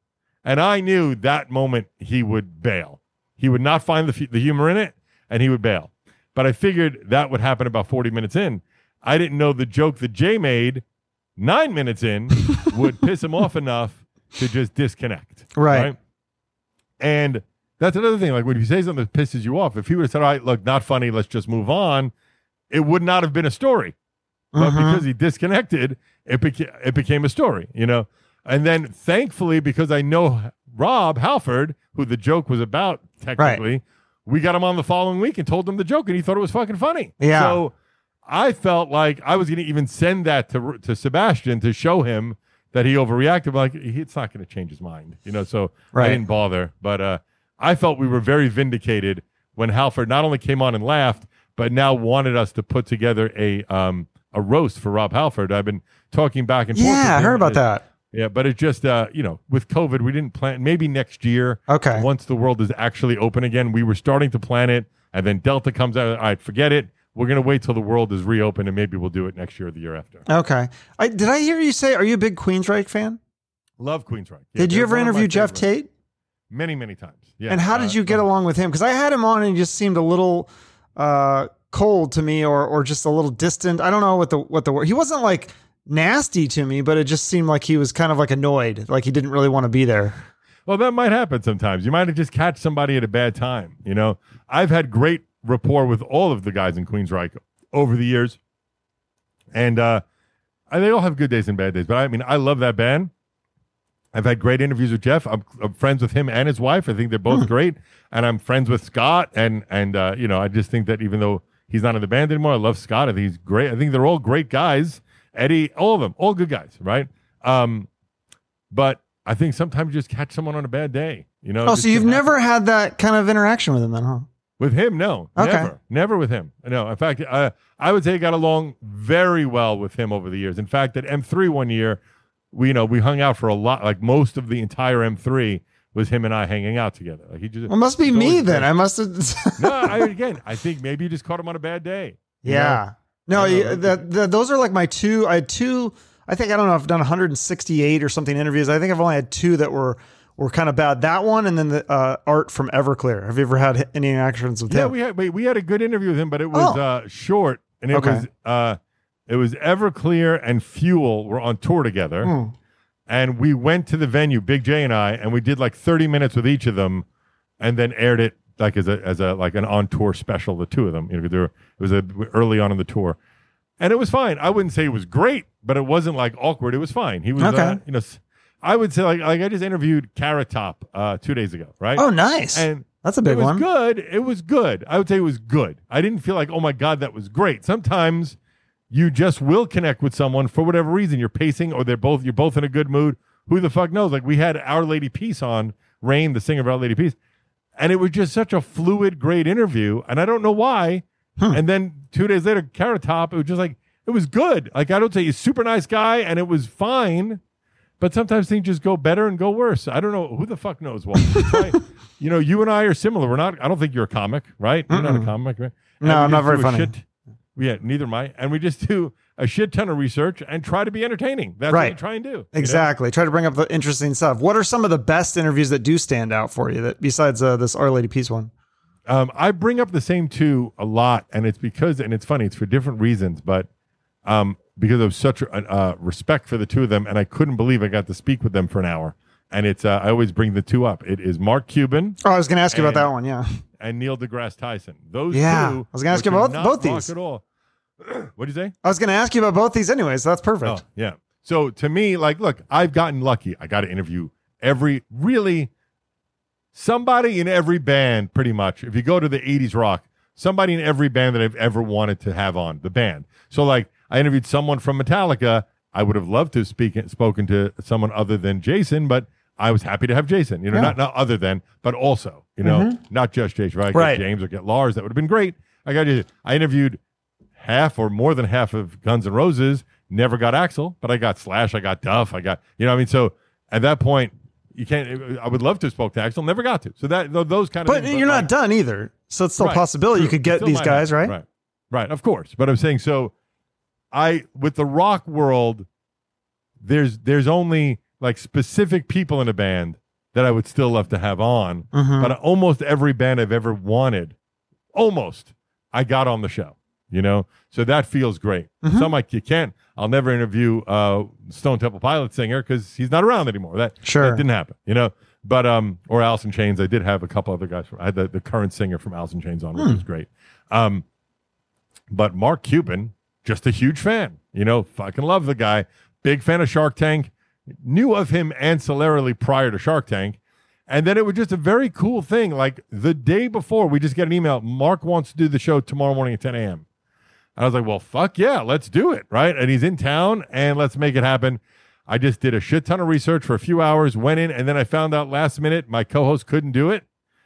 and I knew that moment he would bail. He would not find the the humor in it, and he would bail. But I figured that would happen about forty minutes in. I didn't know the joke that Jay made nine minutes in would piss him off enough to just disconnect. Right. And that's another thing. Like when you say something that pisses you off, if he would have said, All right, look, not funny, let's just move on, it would not have been a story. But Mhm. because he disconnected, it, beca- it became a story, you know? And then thankfully, because I know Rob Halford, who the joke was about technically, we got him on the following week and told him the joke, and he thought it was fucking funny. Yeah. So I felt like I was going to even send that to to Sebastian to show him that he overreacted. Like it's not going to change his mind, you know. So Right. I didn't bother. But uh, I felt we were very vindicated when Halford not only came on and laughed, but now wanted us to put together a um a roast for Rob Halford. I've been talking back and forth. Yeah, I heard about that. Yeah, but it just uh, you know, with COVID, we didn't plan. Maybe next year, Okay. once the world is actually open again, we were starting to plan it, and then Delta comes out. All right, forget it. We're gonna wait till the world is reopened, and maybe we'll do it next year or the year after. Okay. I, did I hear you say? Are you a big Queensryche fan? Love Queensryche. Yeah, did you ever one of my interview Geoff favorites. Tate? Many, many times. Yeah. and how uh, did you get along with him? Because I had him on and he just seemed a little uh, cold to me, or or just a little distant. I don't know what the what the word. He wasn't like nasty to me, but it just seemed like he was kind of like annoyed, like he didn't really want to be there. Well, that might happen sometimes. You might have just catch somebody at a bad time. You know, I've had great rapport with all of the guys in Queensryche over the years, and uh, I- they all have good days and bad days. But I mean, I love that band. I've had great interviews with Jeff. I'm, I'm friends with him and his wife. I think they're both great, and I'm friends with Scott. And and uh, you know, I just think that even though he's not in the band anymore, I love Scott. I think he's great. I think they're all great guys. Eddie, all of them, all good guys, right? Um, but I think sometimes you just catch someone on a bad day. You know. Oh, so you've never happen. had that kind of interaction with him then, huh? with him? No, Okay. never, never with him. No, in fact, uh, I would say I got along very well with him over the years. In fact, at M3 one year, we you know we hung out for a lot. Like most of the entire M3 was him and I hanging out together. Like he just Well, it must be me then. I must have. no, I, again, I think maybe you just caught him on a bad day. Yeah. know? Yeah. No, I don't that, that those are like my two. I had two. I think I don't know. I've done 168 or something interviews. I think I've only had two that were were kind of bad. That one, and then the uh, Art from Everclear. Have you ever had any interactions with that? Yeah, him? we had we, we had a good interview with him, but it was Oh. uh, short, and it Okay. was uh, it was Everclear and Fuel were on tour together, Hmm. and we went to the venue, Big J and I, and we did like thirty minutes with each of them, and then aired it like as a as a like an on tour special, the two of them. You know, they were, it was a, early on in the tour, and it was fine. I wouldn't say it was great, but it wasn't like awkward. It was fine. He was, Okay. uh, you know. I would say like like I just interviewed Carrot Top uh, two days ago, right? Oh, nice. And That's a big one. it was one. good. It was good. I would say it was good. I didn't feel like, oh my God, that was great. Sometimes you just will connect with someone for whatever reason. You're pacing or they're both you're both in a good mood. Who the fuck knows? Like we had Our Lady Peace on, Raine, the singer of Our Lady Peace. And it was just such a fluid, great interview. And I don't know why. Hmm. And then two days later, Carrot Top, it was just like it was good. Like I don't say he's a super nice guy and it was fine. But sometimes things just go better and go worse. I don't know. Who the fuck knows what? You know, you and I are similar. We're not, I don't think you're a comic, right? You're not a comic, right? No, I'm not very funny. shit- yeah, neither am I. And we just do a shit ton of research and try to be entertaining. That's Right. what we try and do. you know? Exactly. Try to bring up the interesting stuff. What are some of the best interviews that do stand out for you that besides uh, this Our Lady Peace one? Um, I bring up the same two a lot, and it's because, and it's funny, it's for different reasons, but um, because of such a, uh, respect for the two of them, and I couldn't believe I got to speak with them for an hour. And it's, uh, I always bring the two up. It is Mark Cuban Oh, I was going to ask you about that one. Yeah. and Neil deGrasse Tyson. Those Yeah. two. I was gonna ask which you about not both these. at all. What'd you say? I was going to ask you about both these anyways. So that's perfect. Oh, yeah. So to me, like, look, I've gotten lucky. I got to interview every really somebody in every band, pretty much. If you go to the 80s rock, somebody in every band that I've ever wanted to have on the band. So, like, I interviewed someone from Metallica. I would have loved to speak spoken to someone other than Jason, but I was happy to have Jason. You know, Yeah. not not other than, but also, you know, mm-hmm. not just Jason. Right? Right. James or get Lars. That would have been great. I got you. I interviewed half or more than half of Guns N' Roses. Never got Axl, but I got Slash. I got Duff. I got you know. what I mean, so at that point, you can't. I would love to have spoke to Axl. Never got to. So that those kind of. But things, you're not like- done either. So it's still a Right. possibility you could get these guys, happen. right? Right. Right. Of course. But I'm saying so. I with the rock world, there's there's only like specific people in a band that I would still love to have on. Mhm. But almost every band I've ever wanted, almost, I got on the show. You know, so that feels great. Mhm. Some like you can't. I'll never interview uh, Stone Temple Pilot singer because he's not around anymore. That Sure. that didn't happen. You know, but um, or in Chains. I did have a couple other guys. From, I had the, the current singer from in Chains on, which Hmm. was great. Um, but Mark Cuban, just a huge fan. You know, fucking love the guy. Big fan of Shark Tank. Knew of him ancillarily prior to Shark Tank. And then it was just a very cool thing. Like the day before, we just get an email. Mark wants to do the show tomorrow morning at 10 a.m. And I was like, well, fuck yeah, let's do it. Right. And he's in town and let's make it happen. I just did a shit ton of research for a few hours, went in, and then I found out last minute my co host couldn't do it.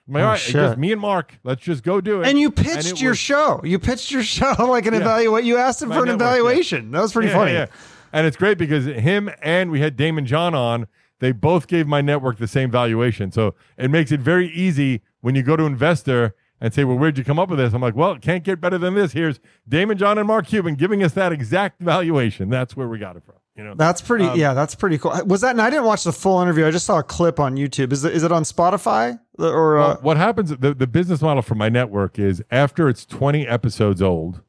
I'm like, Oh, all right, just me and Mark. Let's just go do it. And you it pitched your was- show. You pitched your show like an Yeah. evaluate. You asked him for an network, yeah. evaluation. That was pretty Yeah, funny. yeah. And it's great because him and we had Daymond John on. They both gave my network the same valuation. So it makes it very easy when you go to investor and say, Well, where'd you come up with this? I'm like, Well, it can't get better than this. Here's Daymond John and Mark Cuban giving us that exact valuation. That's where we got it from. You know, That's pretty. Um, yeah, that's pretty cool. Was that? And I didn't watch the full interview. I just saw a clip on YouTube. Is it? Is it on Spotify or? Well, Uh, what happens? The, the business model for my network is after it's 20 episodes old,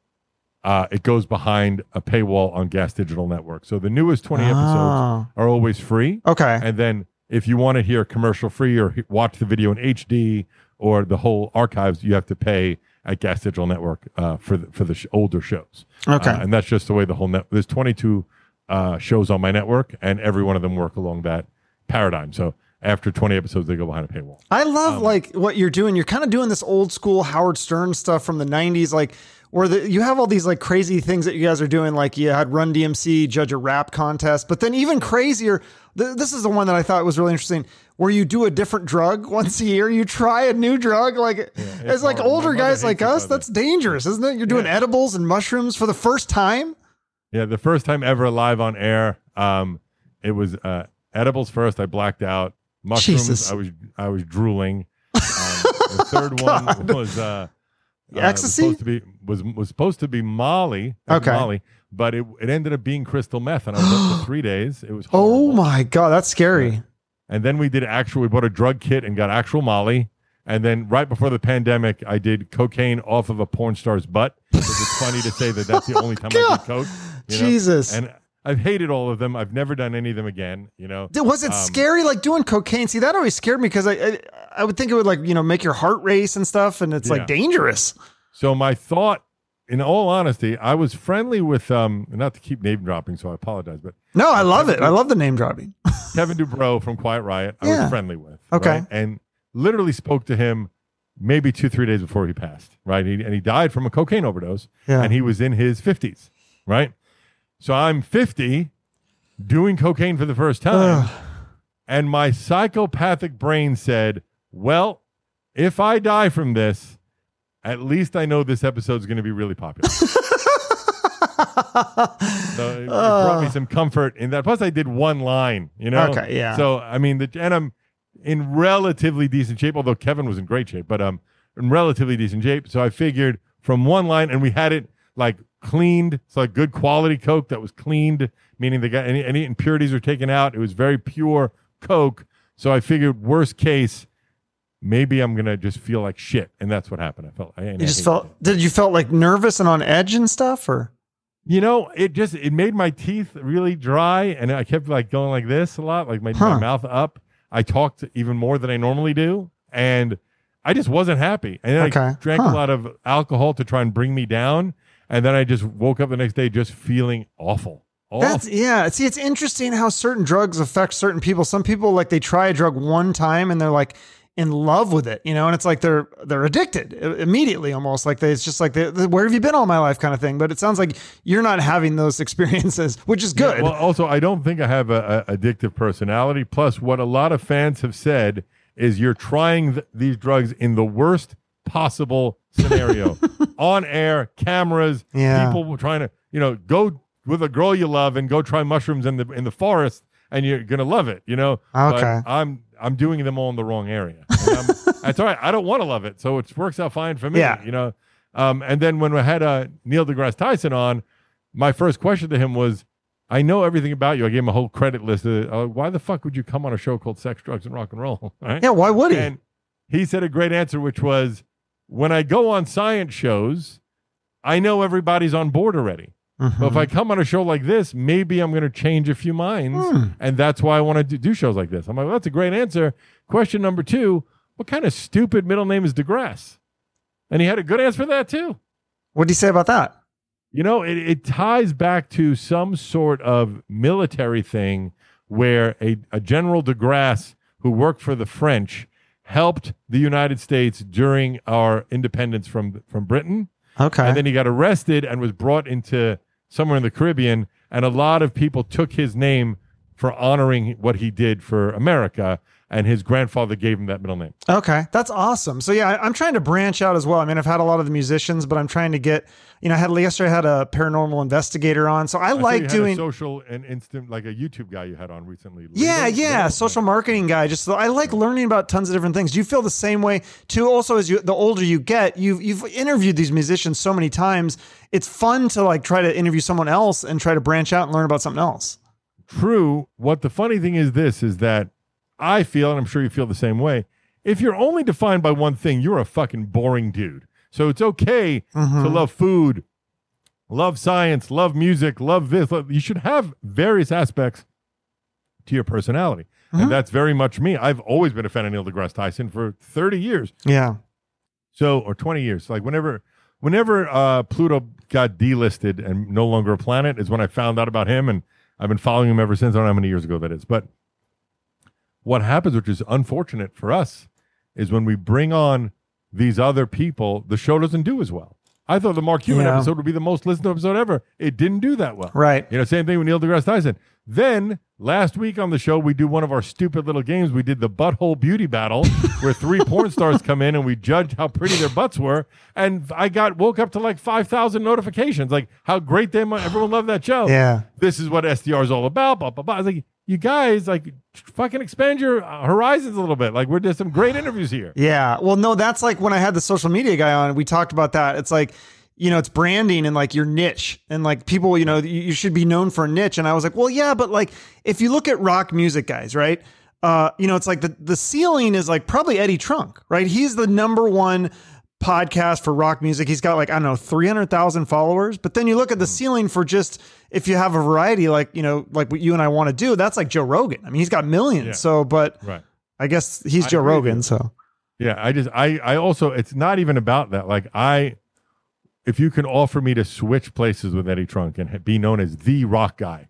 uh, it goes behind a paywall on Gas Digital Network. So the newest 20 episodes Oh. are always free. Okay. And then if you want to hear commercial free or watch the video in HD or the whole archives, you have to pay at Gas Digital Network uh, for the, for the sh- older shows. Okay. Uh, and that's just the way the whole net. There's 22 uh, shows on my network, and every one of them work along that paradigm. So after 20 episodes, they go behind a paywall. I love Um, like what you're doing. You're kind of doing this old school Howard Stern stuff from the '90s, like where the, you have all these like crazy things that you guys are doing. Like you had Run DMC judge a rap contest, but then even crazier. Th- this is the one that I thought was really interesting, where you do a different drug once a year. You try a new drug, like it's it's like older guys like us. by the way. That's dangerous, isn't it? You're doing Yeah. edibles and mushrooms for the first time. Yeah, the first time ever live on air, um, it was uh, edibles first. I blacked out. Mushrooms. Jesus. I was I was drooling. Um, the third one was uh, uh, Ecstasy? Was supposed to be was was supposed to be Molly. Okay. Molly, but it it ended up being crystal meth, and I was up for three days. It was Oh my god, that's scary. And then we did actual. We bought a drug kit and got actual Molly. And then right before the pandemic, I did cocaine off of a porn star's butt. It's funny to say that that's the only time I did coke. you know? Jesus. And I've hated all of them. I've never done any of them again. You know. Was it Um, scary like doing cocaine? See, that always scared me because I, I I would think it would like you know make your heart race and stuff, and it's Yeah. like dangerous. So my thought, in all honesty, I was friendly with um, not to keep name dropping, so I apologize, but No, I love it. I love the name dropping. Kevin DuBrow from Quiet Riot, I Yeah. was friendly with. Okay. right? And literally spoke to him maybe two, three days before he passed, right? He, and he died from a cocaine overdose, Yeah. and he was in his 50s, right? So I'm 50 doing cocaine for the first time, and my psychopathic brain said, well, if I die from this, at least I know this episode's going to be really popular. So it, it brought me some comfort in that. Plus, I did one line, you know. Okay, yeah. So I mean, the and I'm in relatively decent shape, although Kevin was in great shape, but um, in relatively decent shape. So I figured from one line, and we had it like cleaned, so like good quality Coke that was cleaned, meaning they got any any impurities were taken out. It was very pure Coke. So I figured, worst case, maybe I'm gonna just feel like shit, and that's what happened. I felt. I, You just felt. Did you felt like nervous and on edge and stuff, or? You know, it just it made my teeth really dry, and I kept like going like this a lot, like my, my mouth up. I talked even more than I normally do, and I just wasn't happy. And then I drank Huh. a lot of alcohol to try and bring me down, and then I just woke up the next day just feeling awful. Awful. That's yeah. See, it's interesting how certain drugs affect certain people. Some people like they try a drug one time and they're like in love with it, you know, and it's like they're they're addicted immediately, almost like they, it's just like they, where have you been all my life kind of thing. But it sounds like you're not having those experiences, which is good. Well, also, I don't think I have a, a addictive personality. Plus, what a lot of fans have said is you're trying th- these drugs in the worst possible scenario, on air, cameras, Yeah. people were trying to, you know, go with a girl you love and go try mushrooms in the in the forest, and you're gonna love it. You know. But Okay. I'm I'm doing them all in the wrong area. That's all right. I don't want to love it, so it works out fine for me. Yeah. You know. Um, and then when we had uh, Neil deGrasse Tyson on, my first question to him was, I know everything about you. I gave him a whole credit list. Of, uh, why the fuck would you come on a show called Sex, Drugs, and Rock and Roll? Right? yeah, why would he? And he said a great answer, which was, when I go on science shows, I know everybody's on board already. Mhm. But if I come on a show like this, maybe I'm going to change a few minds. Hmm. And that's why I want to do, do shows like this. I'm like, well, that's a great answer. Question number two What kind of stupid middle name is DeGrasse? And he had a good answer for that, too. What did he say about that? You know, it, it ties back to some sort of military thing where a, a General de Grasse who worked for the French helped the United States during our independence from, from Britain. Okay. And then he got arrested and was brought into somewhere in the Caribbean. And a lot of people took his name for honoring what he did for America. And his grandfather gave him that middle name. Okay, that's awesome. So yeah, I, I'm trying to branch out as well. I mean, I've had a lot of the musicians, but I'm trying to get, you know, I had yesterday I had a paranormal investigator on. So I, I like had doing a social and instant, like a YouTube guy you had on recently. Yeah, Legal? yeah, social marketing guy. Just I like learning about tons of different things. Do you feel the same way too? Also, as you the older you get, you've you've interviewed these musicians so many times. It's fun to like try to interview someone else and try to branch out and learn about something else. True. What the funny thing is, this is that I feel, and I'm sure you feel the same way. If you're only defined by one thing, you're a fucking boring dude. So it's okay to Mhm. love food, love science, love music, love this. love- You should have various aspects to your personality. Mhm. And that's very much me. I've always been a fan of Neil deGrasse Tyson for 30 years. Yeah. So, or 20 years. Like whenever, whenever uh, Pluto got delisted and no longer a planet is when I found out about him. And I've been following him ever since. I don't know how many years ago that is. But what happens, which is unfortunate for us, is when we bring on these other people, the show doesn't do as well. I thought the Mark Cuban Yeah. episode would be the most listened to episode ever. It didn't do that well. Right. You know, same thing with Neil deGrasse Tyson. Then last week on the show, we do one of our stupid little games. We did the butthole beauty battle, where three porn stars come in and we judge how pretty their butts were. And I got woke up to like five thousand notifications, like how great they mu- everyone loved that show. Yeah. This is what SDR is all about. Blah blah blah. I was like, you guys, like, fucking expand your horizons a little bit. Like, we're doing some great interviews here. Yeah. Well, no, that's like when I had the social media guy on, we talked about that. It's like, you know, it's branding and like your niche and like people, you know, you, you should be known for a niche. And I was like, well, yeah, but like if you look at rock music guys, right? Uh, you know, it's like the, the ceiling is like probably Eddie Trunk, right? He's the number one podcast for rock music. He's got like, I don't know, 300,000 followers. But then you look at the ceiling for just if you have a variety, like, you know, like what you and I want to do, that's like Joe Rogan. I mean, he's got millions. Yeah. So, but Right. I guess he's I Joe Rogan. So, Yeah, I just I I also it's not even about that. Like I if you can offer me to switch places with Eddie Trunk and be known as the rock guy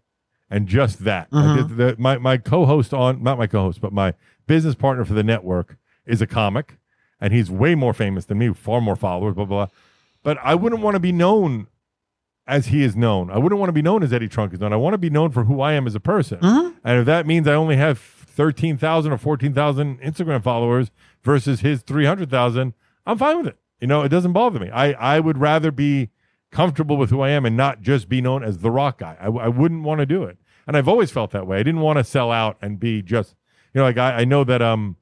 and just that. Mhm. the- the- my my co-host on not my co-host, but my business partner for the network is a comic and he's way more famous than me, far more followers, blah blah. blah. But I wouldn't want to be known as he is known. I wouldn't want to be known as Eddie Trunk is known. I want to be known for who I am as a person. Mm-hmm. And if that means I only have 13,000 or 14,000 Instagram followers versus his 300,000, I'm fine with it. You know, it doesn't bother me. I, I would rather be comfortable with who I am and not just be known as the rock guy. I, I wouldn't want to do it. And I've always felt that way. I didn't want to sell out and be just, you know, like I, I know that um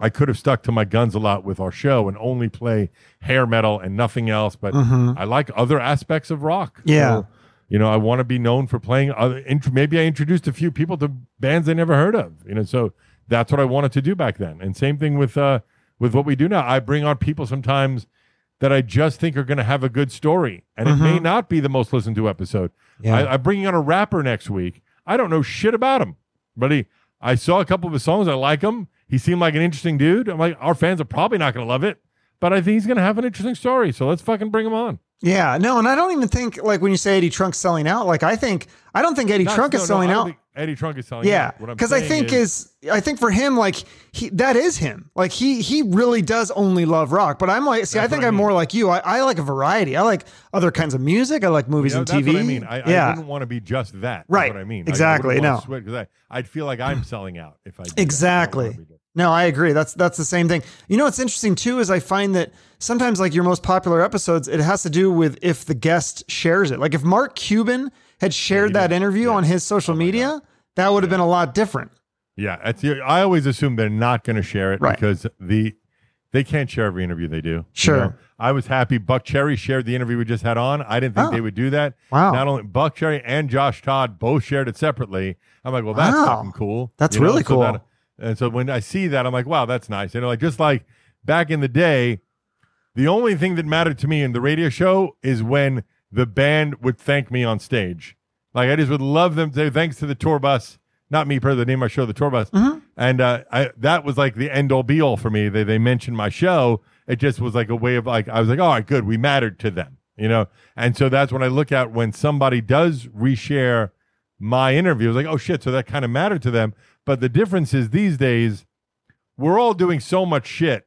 I could have stuck to my guns a lot with our show and only play hair metal and nothing else, but I like other aspects of rock. Mm-hmm. Yeah. So, you know, I want to be known for playing other. int- Maybe I introduced a few people to bands they never heard of. You know, so that's what I wanted to do back then. And same thing with uh with what we do now. I bring on people sometimes that I just think are going to have a good story, and it may not be the most listened to episode. Mm-hmm. Yeah. I, I'm bringing on a rapper next week. I don't know shit about him, but he. I saw a couple of his songs. I like him. He seemed like an interesting dude. I'm like, our fans are probably not going to love it, but I think he's going to have an interesting story. So let's fucking bring him on. Yeah, no, and I don't even think like when you say Eddie Trunk's selling out. Like I think I don't think Eddie Not- Trunk no, is selling I don't out. Eddie Trunk is selling Yeah, out. I'm because I think is, I think for him like he that is him. Like he he really does only love rock. But I'm like, see, I think I I'm mean. more like you. I, I like a variety. I like other kinds of music. I like movies and that's TV. I mean. I, I yeah, wouldn't want to be just that. Right. What I mean. Exactly, I, no. Because I, I'd feel like I'm selling out if I. I Exactly. No, I agree. That's that's the same thing. You know what's interesting too is I find that sometimes like your most popular episodes, it has to do with if the guest shares it. Like if Mark Cuban had shared that interview on his Oh social media, that would have been a lot different. Yeah, I always assume they're not going to share it Right. because the they can't share every interview they do. you Sure. know? I was happy Buckcherry shared the interview we just had on. I didn't think Oh. they would do that. Wow. Not only Buckcherry and Josh Todd both shared it separately. I'm like, well, that's Wow. fucking cool. That's You know, really so cool. that- and so when I see that, I'm like, wow, that's nice. You know, like just like back in the day, the only thing that mattered to me in the radio show is when the band would thank me on stage. Like I just would love them to say thanks to the tour bus. Not me per the name of my show, the tour bus. Mm-hmm. And uh, I that was like the end all be all for me. They they mentioned my show. It just was like a way of like I was like, all right, good, we mattered to them, you know. And so that's when I look at when somebody does reshare my interview. I was like, oh shit, so that kind of mattered to them. But the difference is these days, we're all doing so much shit.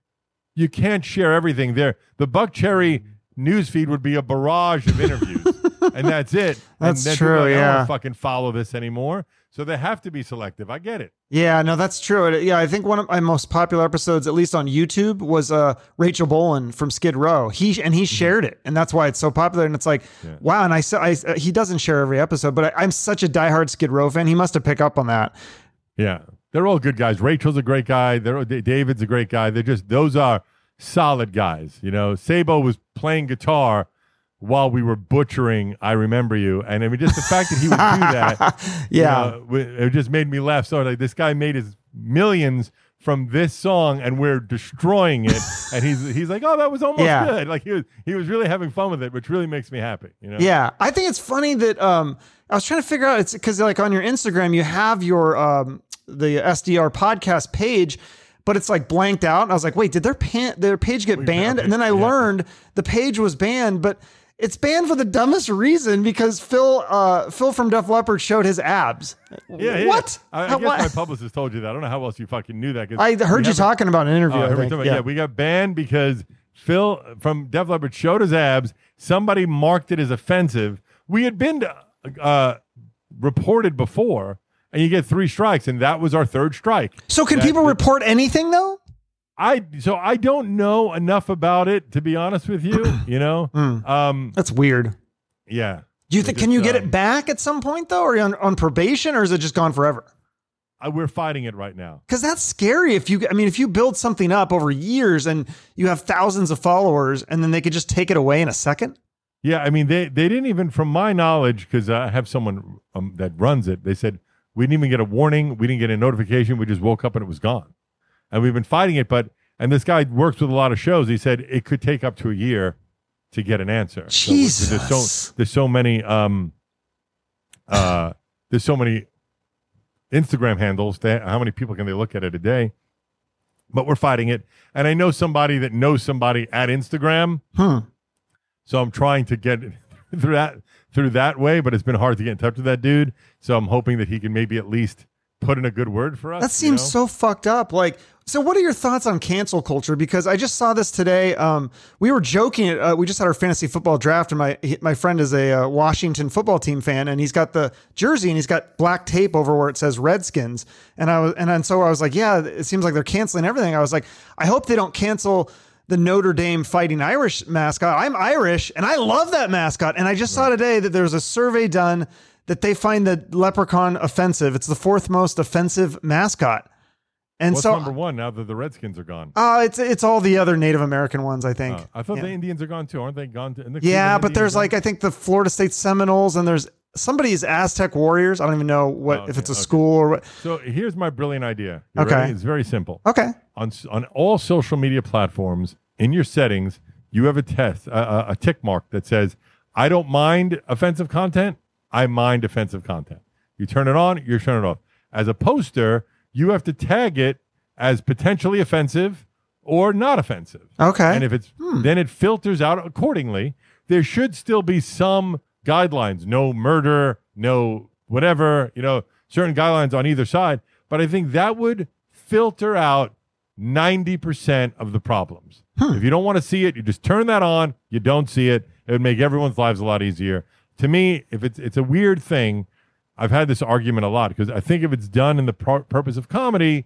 You can't share everything there. The Buckcherry news feed would be a barrage of interviews, and that's it. That's and then people are true, like, I don't fucking follow this anymore. So they have to be selective. I get it. Yeah, no, that's true. Yeah, I think one of my most popular episodes, at least on YouTube, was uh, Rachel Bolan from Skid Row. He and he shared it, and that's why it's so popular. And it's like, wow. And I, I he doesn't share every episode, but I, I'm such a diehard Skid Row fan. He must have picked up on that. Yeah, they're all good guys. Rachel's a great guy. They're, David's a great guy. They're just those are solid guys. You know, Sabo was playing guitar while we were butchering "I Remember You," and I mean, just the fact that he would do that, you Yeah. know, it just made me laugh. So like, this guy made his millions from this song, and we're destroying it. and he's he's like, "Oh, that was almost Yeah. good." Like he was he was really having fun with it, which really makes me happy. You know? Yeah, I think it's funny that um, I was trying to figure out it's because like on your Instagram you have your um, the SDR podcast page, but it's like blanked out. And I was like, wait, did their pan- their page get banned? And then I learned the page was banned, but it's banned for the dumbest reason because Phil uh, Phil from Def Leppard showed his abs. Yeah, yeah. What? I, I How- guess what? my publicist told you that. I don't know how else you fucking knew that. I heard you talking about an interview. Oh, I time- yeah. yeah, we got banned because Phil from Def Leppard showed his abs. Somebody marked it as offensive. We had been uh, reported before, and you get three strikes, and that was our third strike. so can that- people report anything though? I so I don't know enough about it to be honest with you. You know, Hmm. um, That's weird. yeah. Do you think can you get um, it back at some point though? Are you on, on probation or is it just gone forever? I, we're fighting it right now. Because that's scary. If you, I mean, if you build something up over years and you have thousands of followers, and then they could just take it away in a second. Yeah, I mean they they didn't even, from my knowledge, because I have someone um, that runs it. They said we didn't even get a warning, we didn't get a notification. We just woke up and it was gone, and we've been fighting it. But and this guy works with a lot of shows. He said it could take up to a year to get an answer. So, Jesus. there's so there's so many um uh there's so many Instagram handles. That, how many people can they look at it a day? But we're fighting it, and I know somebody that knows somebody at Instagram. Hmm. So I'm trying to get through that through that way, but it's been hard to get in touch with that dude. So I'm hoping that he can maybe at least put in a good word for us. That seems you know? so fucked up. Like, so what are your thoughts on cancel culture? Because I just saw this today. Um, we were joking. Uh, we just had our fantasy football draft, and my my friend is a uh, Washington football team fan, and he's got the jersey and he's got black tape over where it says Redskins. And I was, and then so I was like, yeah, it seems like they're canceling everything. I was like, I hope they don't cancel the Notre Dame Fighting Irish mascot. I'm Irish, and I love that mascot. And I just saw today that there was a survey done that they find the leprechaun offensive. It's the fourth most offensive mascot. And What's so number one now that the Redskins are gone? uh, it's it's all the other Native American ones, I think. Uh, I thought yeah. the Indians are gone too, aren't they? Gone to? the yeah, but Indians there's gone? like I think the Florida State Seminoles, and there's somebody's Aztec Warriors. I don't even know what Oh, if it's a okay. school or what. So here's my brilliant idea. You Okay. ready? It's very simple. Okay, On on all social media platforms, in your settings, you have a test, a, a, a tick mark that says, "I don't mind offensive content. I mind offensive content." You turn it on, you turn it off. As a poster, you have to tag it as potentially offensive or not offensive. okay, And if it's hmm. then it filters out accordingly. There should still be some guidelines, no murder, no whatever, you know, certain guidelines on either side. But I think that would filter out 90% of the problems. If you don't want to see it, you just turn that on, you don't see it. It would make everyone's lives a lot easier. To me, if it's it's a weird thing, I've had this argument a lot because I think if it's done in the pur- purpose of comedy,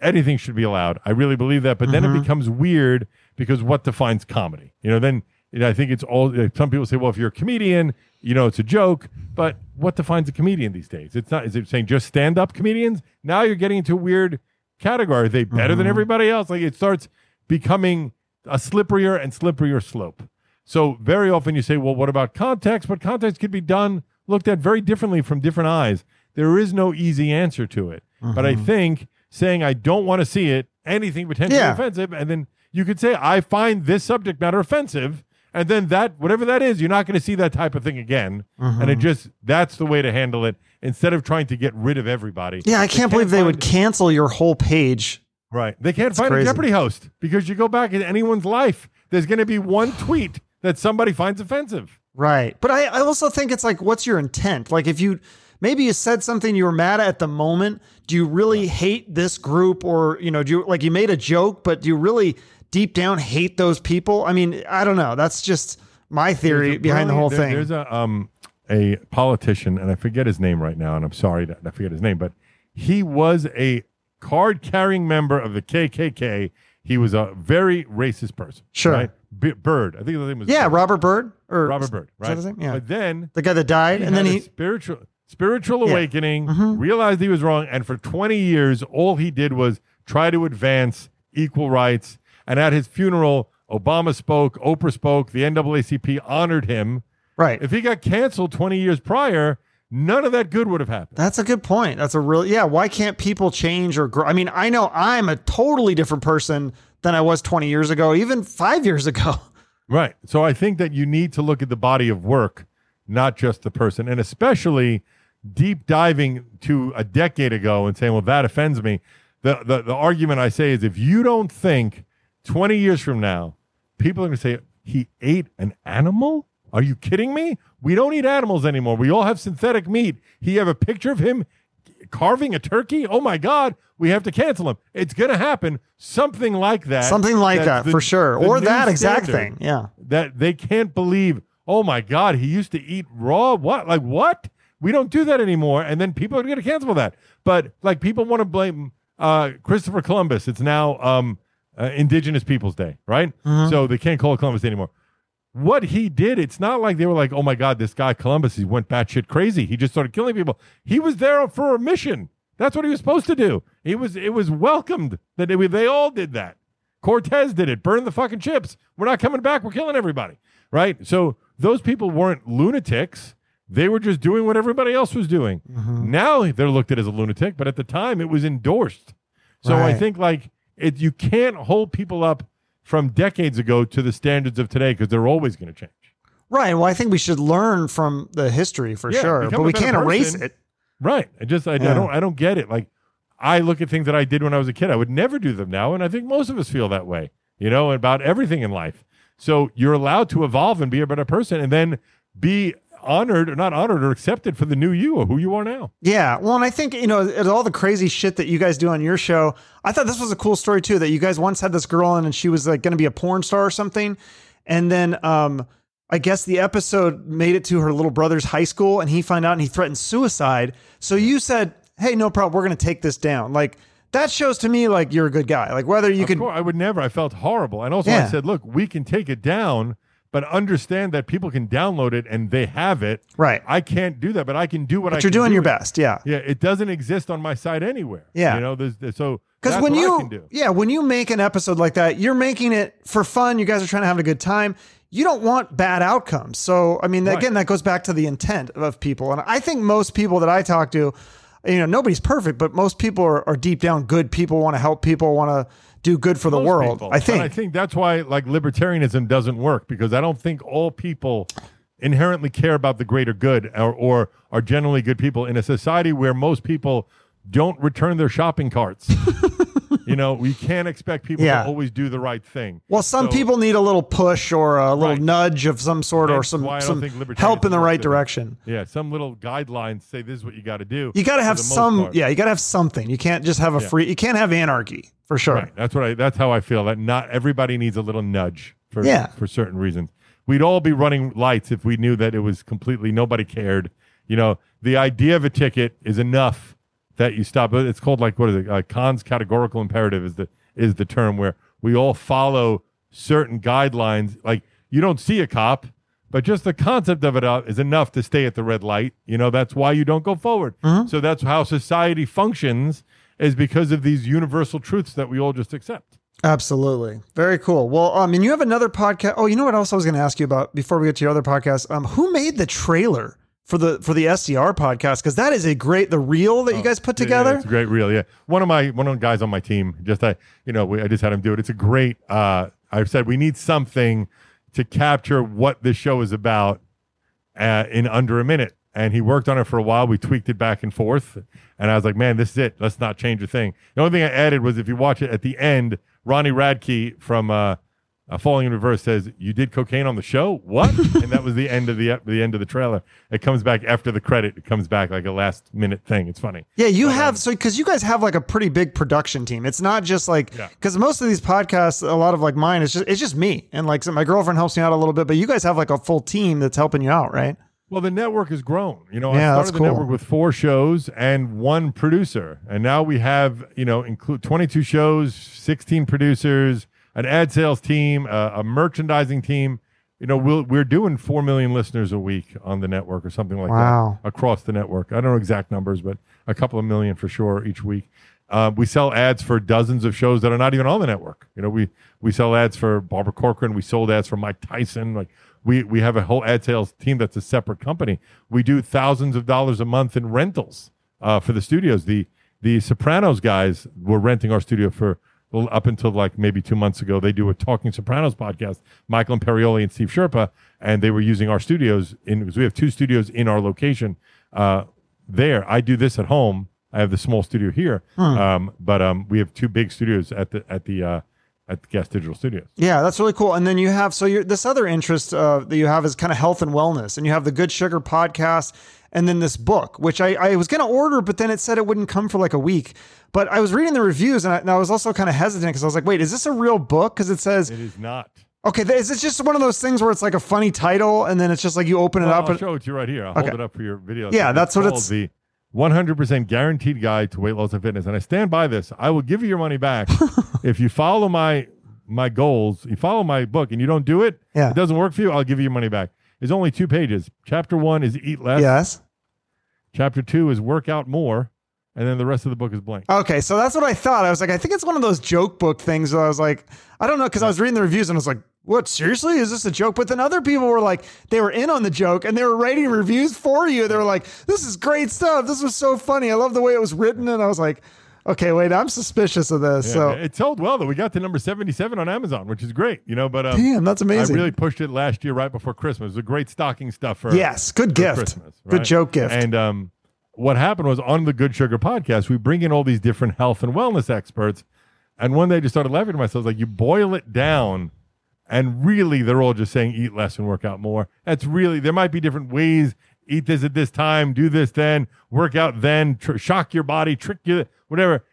anything should be allowed. I really believe that. But then it mm-hmm. becomes weird because what defines comedy? You know, then you know, I think it's all. Uh, some people say, well, if you're a comedian, you know, it's a joke. But what defines a comedian these days? It's not. Is it saying just stand up comedians? Now you're getting into weird category. Are they better than mm-hmm. everybody else? Like it starts becoming a slipperier and slipperier slope. So very often you say, well, what about context? But context could be done, looked at very differently from different eyes. There is no easy answer to it. But I mm-hmm. think saying I don't want to see it, anything potentially Yeah. offensive, and then you could say I find this subject matter offensive, and then that whatever that is, you're not going to see that type of thing again. And it mm-hmm. just that's the way to handle it instead of trying to get rid of everybody. yeah, I can't believe they would cancel your whole page. Right. They can't find crazy. a Jeopardy host because you go back in anyone's life, there's going to be one tweet that somebody finds offensive. Right. But I, I also think it's like, what's your intent? Like, if you maybe you said something you were mad at at the moment, do you really hate this group or, you know, do you like you made a joke, but do you really deep down hate those people? I mean, I don't know. That's just my theory behind the whole there- thing. There's a um a politician, and I forget his name right now, and I'm sorry that I forget his name, but he was a card carrying member of the KKK. He was a very racist person. Sure. Right? B- Byrd. I think his name was yeah, Byrd. Robert Byrd or Robert Byrd. Right. his name? Yeah. But then the guy that died, and then he spiritual spiritual Yeah. Mm-hmm. awakening, realized he was wrong, and for 20 years, all he did was try to advance equal rights. And at his funeral, Obama spoke, Oprah spoke, the NAACP honored him. Right. If he got canceled 20 years prior, none of that good would have happened. That's a good point. That's a real yeah. Why can't people change or grow? I mean, I know I'm a totally different person than I was 20 years ago, even five years ago. Right. So I think that you need to look at the body of work, not just the person, and especially deep diving to a decade ago and saying, "Well, that offends me." The the, the argument I say is, if you don't think 20 years from now, people are going to say he ate an animal. Are you kidding me? We don't eat animals anymore. We all have synthetic meat. He have a picture of him carving a turkey. Oh my God, we have to cancel him. It's going to happen. Something like that. Something like that the- for sure. Or that exact thing. Yeah. that they can't believe, oh my God, he used to eat raw. What? Like, what? We don't do that anymore. And then people are going to cancel that. But like, people want to blame uh, Christopher Columbus. It's now um, uh, Indigenous Peoples Day, right? So they can't call it Columbus Day anymore. What he did, it's not like they were like, oh my God, this guy Columbus, he went batshit crazy. He just started killing people. He was there for a mission. That's what he was supposed to do. He was. It was welcomed that they, they all did that. Cortez did it. Burn the fucking chips. We're not coming back. We're killing everybody. Right? So those people weren't lunatics. They were just doing what everybody else was doing. Mm-hmm. Now they're looked at as a lunatic, but at the time it was endorsed. So I think like it you can't hold people up from decades ago to the standards of today because they're always going to change. Right. Well, I think we should learn from the history for Yeah, sure, but we can't erase it. Right. I just I, I don't I don't get it. Like I look at things that I did when I was a kid. I would never do them now, and I think most of us feel that way. You know, about everything in life. So you're allowed to evolve and be a better person, and then be honored or not honored or accepted for the new you or who you are now. Yeah. Well, and I think, you know, all the crazy shit that you guys do on your show, I thought this was a cool story too that you guys once had this girl in and she was like going to be a porn star or something. And then, um, I guess the episode made it to her little brother's high school and he found out and he threatened suicide. So you said, Hey, no problem. We're going to take this down. Like, that shows to me like you're a good guy. Like, whether you Of could, course, I would never. I felt horrible. And also, I said, look, we can take it down, but understand that people can download it and they have it. right. I can't do that, but I can do what I But you're can doing do your it. best. Yeah. Yeah, it doesn't exist on my site anywhere. Yeah. You know, there's, there's- so Because when I you, can do. yeah, when you make an episode like that, you're making it for fun. You guys are trying to have a good time. You don't want bad outcomes. So, I mean, Right. again, that goes back to the intent of people. And I think most people that I talk to, you know, nobody's perfect, but most people are, are deep down good people, want to help people, want to do good for the world. people. I And think. I think that's why like libertarianism doesn't work because I don't think all people inherently care about the greater good or, or are generally good people in a society where most people don't return their shopping carts. you know, we can't expect people Yeah. to always do the right thing. well, some So- people need a little push or a little Right. nudge of some sort or some, why I don't some help in the right direction. Yeah, some little guidelines say this is what you got to do. You got to have some, part. yeah, you got to have something. You can't just have a Yeah. free, you can't have anarchy for sure. Right. That's what I. That's how I feel. That not everybody needs a little nudge for Yeah. for certain reasons. We'd all be running lights if we knew that it was completely nobody cared. You know, the idea of a ticket is enough that you stop. It's called like what is it? Uh, Kant's categorical imperative is the is the term where we all follow certain guidelines. Like you don't see a cop, but just the concept of it uh, is enough to stay at the red light. You know, that's why you don't go forward. So that's how society functions is because of these universal truths that we all just accept. Absolutely. Very cool. Well, um, mean, you have another podcast. Oh, you know what else I was going to ask you about before we get to your other podcast? Um, who made the trailer for the for the SDR podcast? Because that is a great the reel that you guys put Oh, Yeah, together. it's a great reel. Yeah, one of my one of the guys on my team. Just I, you know, we, I just had him do it. It's a great. Uh, I've said we need something to capture what this show is about uh, in under a minute. And he worked on it for a while. We tweaked it back and forth. And I was like, man, this is it. Let's not change a thing. The only thing I added was if you watch it at the end, Ronnie Radke from uh, uh, Falling in Reverse says, "You did cocaine on the show? What?" and that was the end of the ep- the end of the trailer. It comes back after the credit. It comes back like a last minute thing. It's funny. Yeah, you have so because you guys have like a pretty big production team. It's not just like Yeah. because most of these podcasts, a lot of like mine, it's just it's just me and like so my girlfriend helps me out a little bit, but you guys have like a full team that's helping you out, right? Well, the network has grown. You know, Yeah, I that's started the cool. network with four shows and one producer, and now we have you know include 22 shows, 16 producers, an ad sales team, a, a merchandising team. You know, we'll, we're doing four million listeners a week on the network or something like Wow. that across the network. I don't know exact numbers, but a couple of million for sure each week. Uh, we sell ads for dozens of shows that are not even on the network. You know, we we sell ads for Barbara Corcoran. We sold ads for Mike Tyson. Like we we have a whole ad sales team that's a separate company. We do thousands of dollars a month in rentals uh, for the studios. The the Sopranos guys were renting our studio for up until like maybe two months ago. They do a Talking Sopranos podcast. Michael Imperioli and Steve Schirripa, and they were using our studios in because we have two studios in our location. Uh, there, I do this at home. I have the small studio here, um, but um, we have two big studios at the at the uh, at the Gas Digital Studios. Yeah, that's really cool. And then you have so you're, this other interest uh, that you have is kind of health and wellness, and you have the Good Sugar podcast, and then this book, which I, I was going to order, but then it said it wouldn't come for like a week. But I was reading the reviews, and I, and I was also kind of hesitant because I was like, wait, is this a real book? Because it says, It is not. okay, is it just one of those things where it's like a funny title, and then it's just like you open it Well, up I'll and show it to you right here. I'll Okay. hold it up for your video. Yeah, that's what it's- the 100% guaranteed guide to weight loss and fitness. And I stand by this. I will give you your money back if you follow my my goals. You follow my book and you don't do it. Yeah. it doesn't work for you. I'll give you your money back. It's only two pages. Chapter one is eat less. yes. Chapter two is work out more, and then the rest of the book is blank. Okay, so that's what I thought. I was like, I think it's one of those joke book things. Where I was like, I don't know, because I was reading the reviews and I was like, what? Seriously, is this a joke? But then other people were like, they were in on the joke and they were writing reviews for you. They were like, this is great stuff. This was so funny. I love the way it was written. And I was like, okay, wait, I'm suspicious of this. Yeah, so, it sold well that We got to number 77 on Amazon, which is great. You know, but um, damn, that's amazing. I really pushed it last year right before Christmas. It was a great stocking stuffer. yes, good for gift. Christmas, Good joke gift. And um, what happened was on the Good Sugar podcast, we bring in all these different health and wellness experts. And one day I just started laughing to myself, like, you boil it down and really they're all just saying eat less and work out more. That's really there might be different ways. Eat this at this time, do this then, work out then, tr- shock your body, trick you, whatever.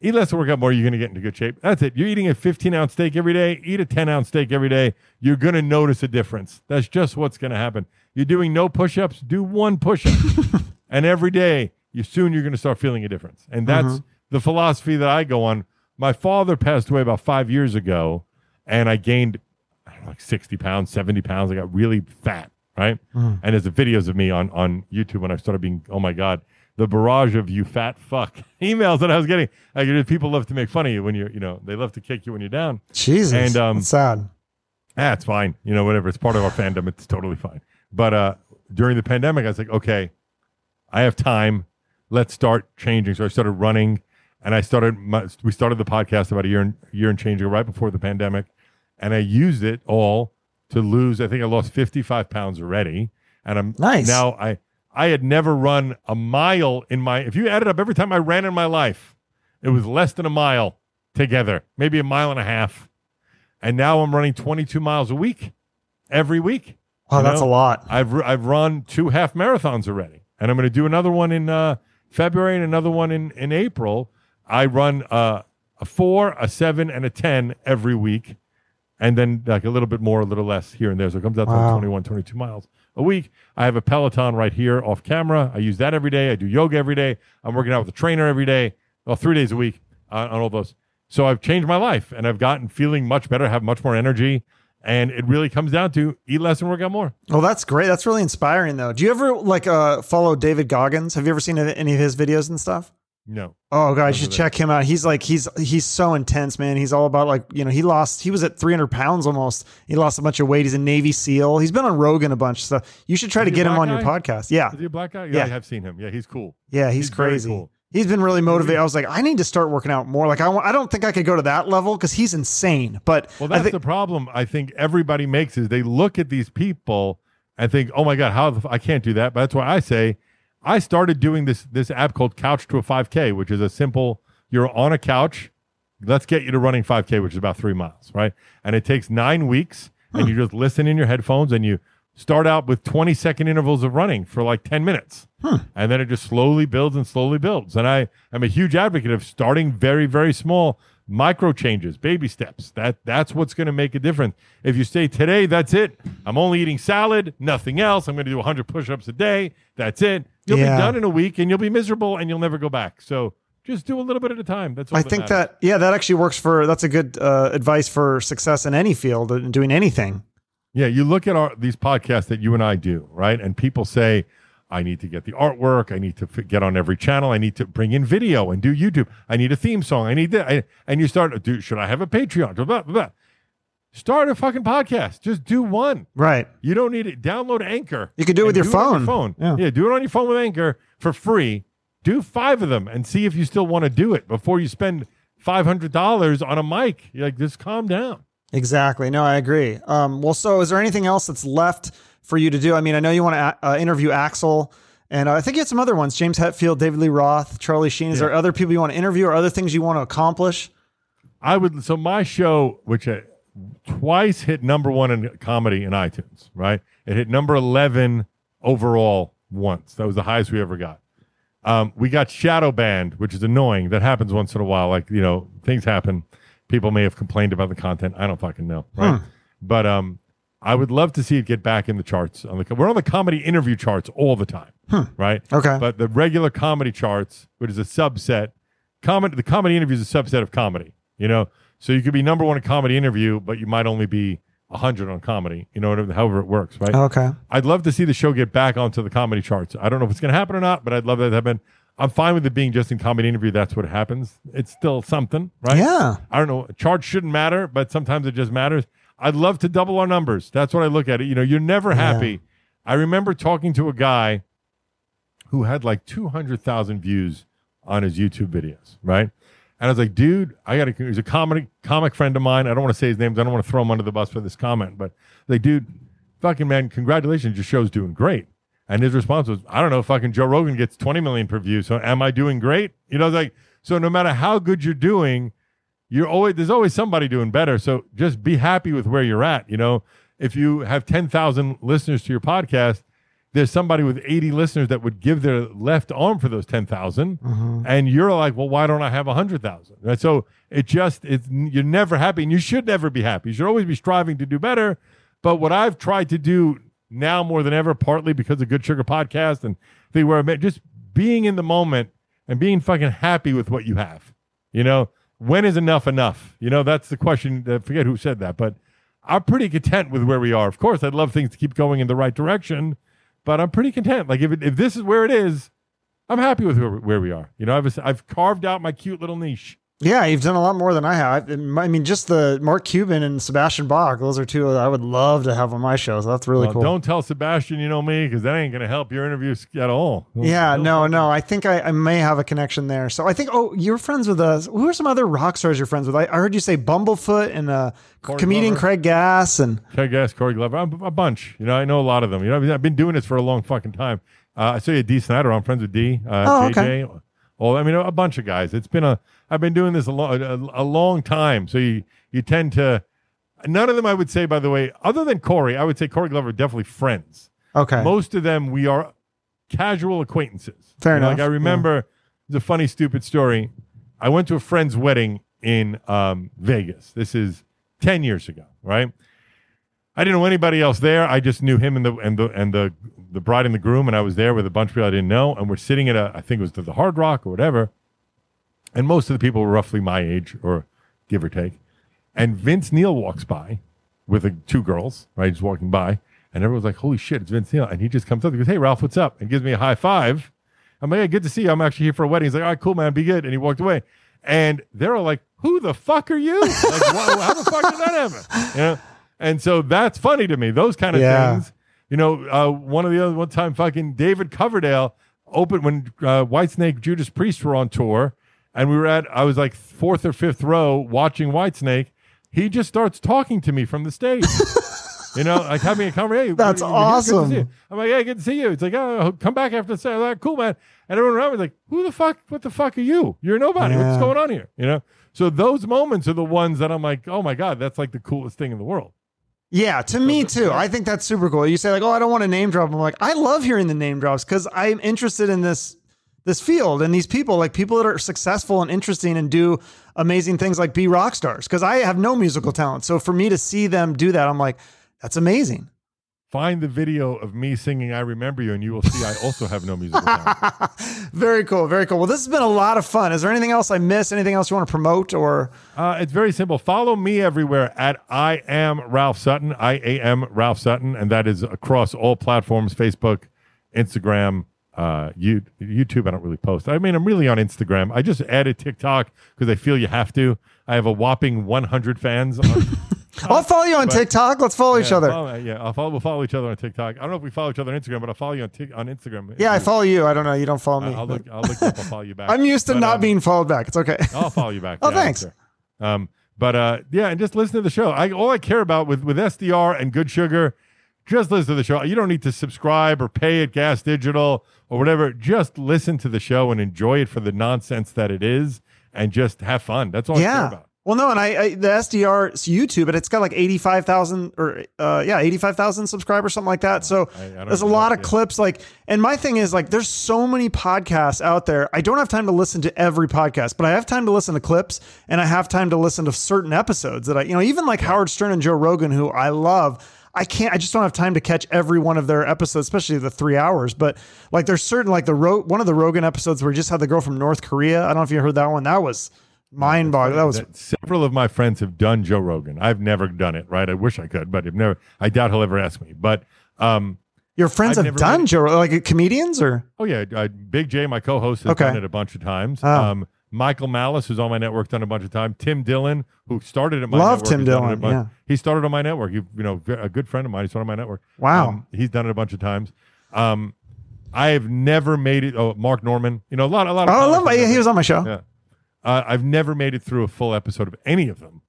Eat less and work out more. You're going to get into good shape. That's it. You're eating a 15 ounce steak every day. Eat a 10 ounce steak every day. You're going to notice a difference. That's just what's going to happen. You're doing no push ups. Do one push up, and every day you soon you're going to start feeling a difference. And that's mm-hmm. the philosophy that I go on. My father passed away about five years ago, and I gained I know, like 60 pounds, 70 pounds. I got really fat, right? And there's the videos of me on, on YouTube when I started being, oh my God, the barrage of you fat fuck emails that I was getting. Like, people love to make fun of you when you're, you know, they love to kick you when you're down. Jesus. And, um, That's sad. Ah, it's fine. You know, whatever. It's part of our fandom. It's totally fine. But uh, during the pandemic, I was like, okay, I have time. Let's start changing. So I started running, and I started. My, we started the podcast about a year and year and change ago, right before the pandemic, and I used it all to lose. I think I lost fifty five pounds already, and I'm Nice. now. I I had never run a mile in my. If you added up every time I ran in my life, it was less than a mile together, maybe a mile and a half and now I'm running 22 miles a week, every week. Oh, you that's know? a lot. I've I've run two half marathons already, and I'm going to do another one in uh, February and another one in in April. I run uh, a four, a seven, and a ten every week, and then like a little bit more, a little less here and there. So it comes out to Wow. 21, 22 miles a week. I have a Peloton right here off camera. I use that every day. I do yoga every day. I'm working out with a trainer every day, well, three days a week on, on all those. So I've changed my life, and I've gotten feeling much better, have much more energy. And it really comes down to eat less and work out more. Oh, that's great. That's really inspiring, though. Do you ever like uh, follow David Goggins? Have you ever seen any of his videos and stuff? No. Oh god, you should check him out. He's like he's he's so intense, man. He's all about like you know he lost he was at 300 pounds almost. He lost a bunch of weight. He's a Navy SEAL. He's been on Rogan a bunch. So you should try Is to get him on your podcast. Yeah, Is he a black guy? Yeah, Yeah. I have seen him. Yeah, he's cool. yeah, he's, He's crazy. cool. He's been really motivated. I was like, I need to start working out more. Like I I don't think I could go to that level because he's insane. But Well, that's think the problem I think everybody makes is they look at these people and think, "Oh my god, how the f- I can't do that." But that's why I say I started doing this this app called Couch to a 5K, which is a simple you're on a couch, let's get you to running 5K, which is about 3 miles, right? And it takes 9 weeks and you just listen in your headphones and you start out with 20 second intervals of running for like 10 minutes. And then it just slowly builds and slowly builds. And I am a huge advocate of starting very, very small, micro changes, baby steps. That that's what's going to make a difference. If you say today, that's it. I'm only eating salad, nothing else. I'm going to do 100 push-ups a day. That's it. You'll Yeah. be done in a week, and you'll be miserable, and you'll never go back. So just do a little bit at a time. That's all I that think matters. that yeah, that actually works for. That's a good uh, advice for success in any field and doing anything. Yeah, you look at our these podcasts that you and I do, right? And people say, "I need to get the artwork. I need to f- get on every channel. I need to bring in video and do YouTube. I need a theme song. I need that." I, and you start, do should I have a Patreon? Blah, blah, blah. Start a fucking podcast. Just do one. Right. You don't need it. Download Anchor. You can do it with your it on phone. phone. Yeah. Yeah. do it on your phone with Anchor for free. Do five of them and see if you still want to do it before you spend five hundred dollars on a mic. You're like, just calm down. Exactly. No, I agree. Um, well, so is there anything else that's left for you to do? I mean, I know you want to uh, interview Axl, and uh, I think you had some other ones: James Hetfield, David Lee Roth, Charlie Sheen. Is Yeah. there other people you want to interview, or other things you want to accomplish? I would so my show, which I, twice hit number one in comedy in iTunes, right? It hit number eleven overall once. That was the highest we ever got. Um, we got shadow banned, which is annoying. That happens once in a while. Like you know, things happen. People may have complained about the content. I don't fucking know, right? But um, I would love to see it get back in the charts. On the we're on the comedy interview charts all the time, right? Okay. But the regular comedy charts, which is a subset, comedy the comedy interview is a subset of comedy. You know, so you could be number one in comedy interview, but you might only be hundred on comedy. You know, whatever, however it works, right? Okay. I'd love to see the show get back onto the comedy charts. I don't know if it's going to happen or not, but I'd love that to happen. I'm fine with it being just in comedy interview. That's what happens. It's still something, right? Yeah. I don't know. Charts shouldn't matter, but sometimes it just matters. I'd love to double our numbers. That's what I look at it. You know, you're never happy. I remember talking to a guy who had like 200,000 views on his YouTube videos, right? And I was like, dude, I got to, he's a comedy, comic friend of mine. I don't want to say his name. 'cause I don't want to throw him under the bus for this comment, but like, dude, fucking man, congratulations. Your show's doing great. And his response was, I don't know, fucking Joe Rogan gets 20 million per view. So am I doing great? You know, like, so no matter how good you're doing, you're always there's always somebody doing better. So just be happy with where you're at. You know, if you have ten thousand listeners to your podcast, there's somebody with 80 listeners that would give their left arm for those 10,000 mm-hmm. and you're like, well, why don't I have 100,000? Right? So it just, it's, you're never happy and you should never be happy. You should always be striving to do better. But what I've tried to do now more than ever, partly because of Good Sugar Podcast and the where I'm just being in the moment and being fucking happy with what you have. You know, when is enough enough? You know, that's the question. I forget who said that, but I'm pretty content with where we are. Of course, I'd love things to keep going in the right direction, but I'm pretty content. Like if it, if this is where it is, I'm happy with where, where we are. You know, I've I've carved out my cute little niche. Yeah, you've done a lot more than I have. I mean, just the Mark Cuban and Sebastian Bach; those are two that I would love to have on my show. So that's really Well, cool. Don't tell Sebastian you know me because that ain't going to help your interview at all. Yeah, no, no. I think I, I may have a connection there. So I think. Oh, you're friends with us. Who are some other rock stars you're friends with? I, I heard you say Bumblefoot and uh, Corey comedian Glover. Craig Gass and Craig Gass, Corey Glover, I'm a bunch. You know, I know a lot of them. You know, I've been doing this for a long fucking time. Uh, I saw you, Dee Snider. I'm friends with Dee. Uh, Oh, JJ. okay. Well, I mean, a bunch of guys. It's been a. I've been doing this a long, a, a long time. So you you tend to. None of them, I would say, by the way, other than Corey, I would say Corey Glover definitely friends. okay, Most of them, we are casual acquaintances. Fair You know, enough, Like I yeah. remember the funny, stupid story. I went to a friend's wedding in um, Vegas. This is ten years ago, right? I didn't know anybody else there. I just knew him and the and the and the the bride and the groom, and I was there with a bunch of people I didn't know. And we're sitting at a, I think it was the, the Hard Rock or whatever, and most of the people were roughly my age or give or take. And Vince Neil walks by with the two girls, right? He's walking by, and everyone's like, "Holy shit, it's Vince Neil!" And he just comes up, he goes, "Hey, Ralph, what's up?" And gives me a high five. I'm like, "Hey, good to see you. I'm actually here for a wedding." He's like, "All right, cool, man, be good." And he walked away. And they're all like, "Who the fuck are you? Like, how the fuck did that happen?" You know. And so that's funny to me. Those kind of Yeah. things. You know, uh, one of the other one time, fucking David Coverdale opened when uh, Whitesnake Judas Priest were on tour, and we were at I was like fourth or fifth row watching Whitesnake. He just starts talking to me from the stage. you know, like having a conversation. That's "Hey, we're here, good to see awesome. I'm like, hey, good to see you. It's like, oh, come back after the set. I'm like, cool, man. And everyone around me was like, who the fuck? What the fuck are you? You're nobody. What's going on here? You know. So those moments are the ones that I'm like, oh my god, that's like the coolest thing in the world. Yeah, to me too. I think that's super cool. You say like, "Oh, I don't want to name drop." I'm like, I love hearing the name drops because I'm interested in this this field and these people, like people that are successful and interesting and do amazing things, like be rock stars. Because I have no musical talent, so for me to see them do that, I'm like, that's amazing. Find the video of me singing "I Remember You," and you will see I also have no musical talent. Very cool, very cool. Well, this has been a lot of fun. Is there anything else I missed? Anything else you want to promote or? Uh, it's very simple. Follow me everywhere at I am Ralph Sutton. I am Ralph Sutton, and that is across all platforms: Facebook, Instagram, uh, you, YouTube. I don't really post. I mean, I'm really on Instagram. I just added TikTok because I feel you have to. I have a whopping 100 fans. On, I'll follow you on TikTok. Let's follow each other. follow- yeah, I'll follow, we'll follow each other on TikTok. I don't know if we follow each other on Instagram, but I'll follow you on Tik on Instagram. yeah, I follow you. I don't know. You don't follow me. I'll look. I'll look up. I'll follow you back. I'm used to But, not um, being followed back. It's okay. I'll follow you back. Oh, Yeah, thanks. sure. Um, but uh, yeah, and just listen to the show. I all I care about with with SDR and Good Sugar, just listen to the show. You don't need to subscribe or pay at Gas Digital or whatever. Just listen to the show and enjoy it for the nonsense that it is, and just have fun. That's all I care yeah. about. Well, no, and I, I the SDR YouTube, and it's got like eighty five thousand or uh, yeah, eighty five thousand subscribers, something like that. So I- I there's a lot of Yeah. clips. Like, and my thing is like, there's so many podcasts out there. I don't have time to listen to every podcast, but I have time to listen to clips, and I have time to listen to certain episodes that I, you know, even like Howard Stern and Joe Rogan, who I love. I can't. I just don't have time to catch every one of their episodes, especially the three hours. But like, there's certain like the Ro- one of the Rogan episodes where he just had the girl from North Korea. I don't know if you heard that one. That was mind boggling. That was several of my friends have done Joe Rogan. I've never done it. Right? I wish I could, but I've never. I doubt he'll ever ask me. But um, Your friends I've have done Joe, like comedians or Oh yeah, uh, Big Jay, my co-host, has Okay. done it a bunch of times. Oh. Um, Michael Malice, who's on my network, done a bunch of times. Tim Dillon, who started at my Love network, Tim has done it a Dillon, bunch- yeah. he started on my network. He, you know, a good friend of mine. He started on my network. Wow. Um, he's done it a bunch of times. Um, I have never made it. Oh, Mark Normand, you know, a lot, a lot oh. I love yeah, he was on my show. Yeah. Uh, I've never made it through a full episode of any of them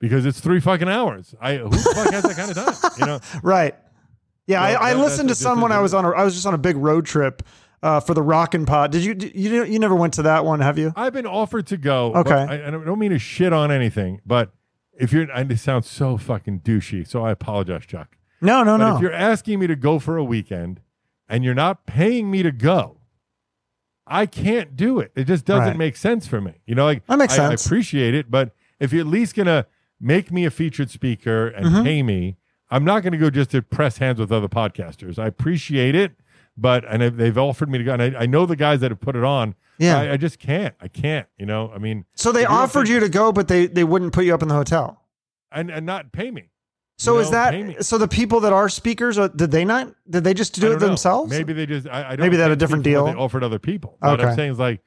because it's three fucking hours. I who the fuck has that kind of time? You know. Right. Yeah, Well, I, I listened to some when I was on a I was just on a big road trip uh, for the Rockin' Pod. Did you you you never went to that one? Have you? I've been offered to go. Okay. but I, I don't mean to shit on anything, but if you're, and it sounds so fucking douchey, so I apologize, Chuck. No, no, But no. if you're asking me to go for a weekend and you're not paying me to go, I can't do it. It just doesn't Right. make sense for me. You know, like That makes I, I appreciate it, but if you're at least gonna make me a featured speaker and Mhm. pay me, I'm not gonna go just to press hands with other podcasters. I appreciate it, but and they've offered me to go, and I, I know the guys that have put it on. Yeah. I, I just can't. I can't. You know, I mean, so they if you don't offered think- you to go, but they they wouldn't put you up in the hotel. and and not pay me. So You is know, that so? The people that are speakers, uh, did they not? Did they just do it don't know. themselves? Maybe they just. I, I don't Maybe they had a different speak for what deal. They offered other people. What I'm saying is like,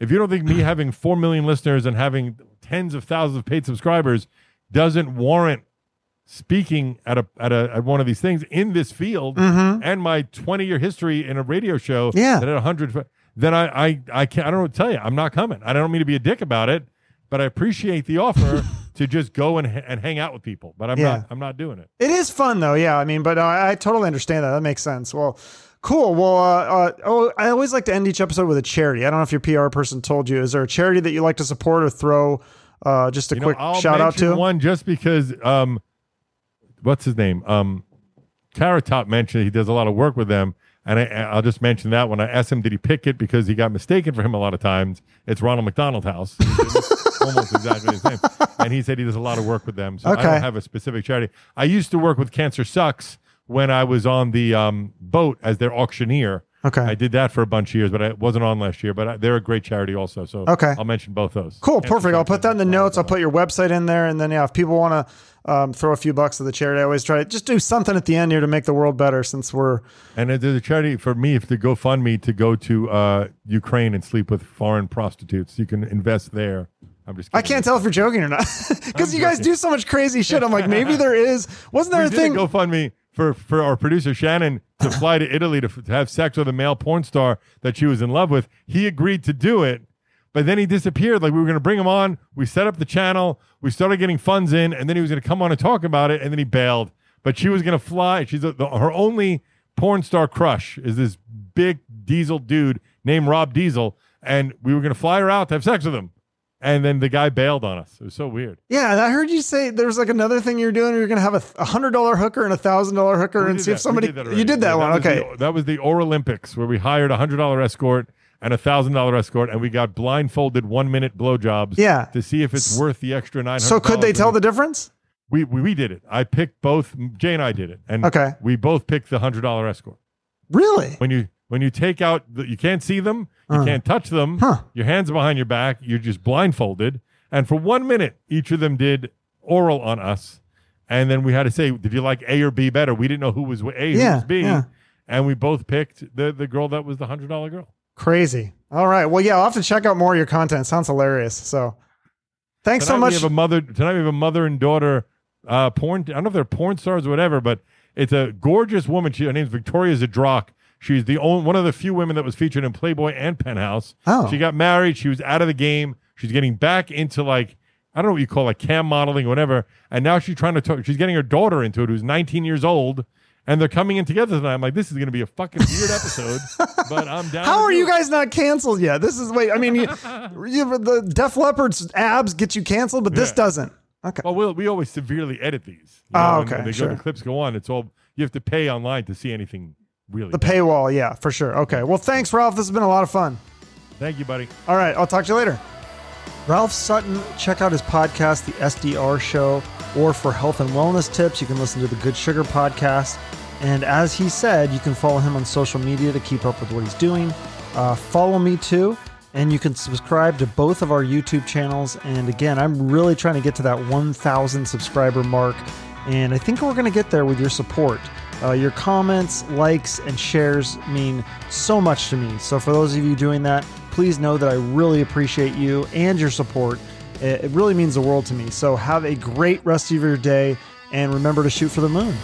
if you don't think me having four million listeners and having tens of thousands of paid subscribers doesn't warrant speaking at a at a at one of these things in this field Mhm. and my 20 year history in a radio show Yeah. that at 100 then I I I can't I don't know what to tell you I'm not coming I don't mean to be a dick about it but I appreciate the offer to just go and and hang out with people but I'm Yeah. not I'm not doing it It is fun though, yeah. I mean, but I, I totally understand that. That makes sense. Well, cool. Well, uh, uh, oh, I always like to end each episode with a charity. I don't know if your PR person told you. Is there a charity that you like to support or throw uh, just a You know, quick I'll shout out to? one just because um what's his name? Um Carrot Top mentioned he does a lot of work with them and I, I'll just mention that when I asked him did he pick it? Because he got mistaken for him a lot of times. It's Ronald McDonald House. Almost exactly his name and he said he does a lot of work with them so I don't have a specific charity. I used to work with Cancer Sucks when I was on the um boat as their auctioneer. Okay. I did that for a bunch of years but I wasn't on last year but I, they're a great charity also so Okay. I'll mention both those. Cool, Cancer perfect. I'll put that in the notes. I'll put your website in there, and then yeah, if people want to um, throw a few bucks to the charity, I always try to just do something at the end here to make the world better. Since we're And there's a charity for me if to GoFundMe to go to uh, Ukraine and sleep with foreign prostitutes. You can invest there. I'm just. I can't tell if you're joking or not because you guys do so much crazy shit. I'm like, maybe there is. Wasn't there We a did thing? GoFundMe for for our producer Shannon to fly to Italy to, f- to have sex with a male porn star that she was in love with. He agreed to do it, but then he disappeared. Like we were going to bring him on. We set up the channel. We started getting funds in, and then he was going to come on and talk about it, and then he bailed. But she was going to fly. She's a, the, her only porn star crush is this big diesel dude named Rob Diesel, and we were going to fly her out to have sex with him. And then the guy bailed on us. It was so weird. Yeah, and I heard you say there was like another thing you're doing. You're going to have a hundred dollar hooker and a thousand dollar hooker, We and see if that. We somebody. did you did that Yeah, one, was okay? the- that was the Or Olympics where we hired a hundred dollar escort and a thousand dollar escort, and we got blindfolded one minute blowjobs. Yeah. to see if it's worth the extra nine hundred. So could they tell the difference? We, we we did it. I picked both. Jay and I did it, and Okay. we both picked the hundred dollar escort. Really? When you when you take out, the, you can't see them, you Uh. can't touch them. Huh. Your hands are behind your back. You're just blindfolded, and for one minute, each of them did oral on us, and then we had to say, did you like A or B better? We didn't know who was A, who Yeah, was B, yeah. and we both picked the the girl that was the hundred dollar girl. Crazy. All right. Well, yeah, I'll have to check out more of your content. Sounds hilarious. So, thanks so much. We have a mother tonight. We have a mother and daughter uh, porn. I don't know if they're porn stars or whatever, but it's a gorgeous woman. She, her name's Victoria Zdrok. She's the only one of the few women that was featured in Playboy and Penthouse. Oh. She got married. She was out of the game. She's getting back into like I don't know what you call like cam modeling or whatever. And now she's trying to talk. She's getting her daughter into it, who's 19 years old. And they're coming in together tonight. I'm like, this is going to be a fucking weird episode, but I'm down. How are you it. guys not canceled yet? This is wait. I mean, you, you, the Def Leppard's abs get you canceled, but this Yeah. doesn't. Okay. Well, we'll we always severely edit these. You Oh, know, when- okay, when they sure. go, the clips go on. It's all you have to pay online to see anything really. The paywall, yeah, for sure. Okay. Well, thanks, Ralph. This has been a lot of fun. Thank you, buddy. All right. I'll talk to you later. Ralph Sutton, check out his podcast, The SDR Show, or for health and wellness tips, you can listen to the Good Sugar podcast. And as he said, you can follow him on social media to keep up with what he's doing. Uh, follow me too, and you can subscribe to both of our YouTube channels. And again, I'm really trying to get to that 1,000 subscriber mark, and I think we're going to get there with your support. Uh, your comments, likes, and shares mean so much to me. So, for those of you doing that, please know that I really appreciate you and your support. It really means the world to me. So, have a great rest of your day and remember to shoot for the moon.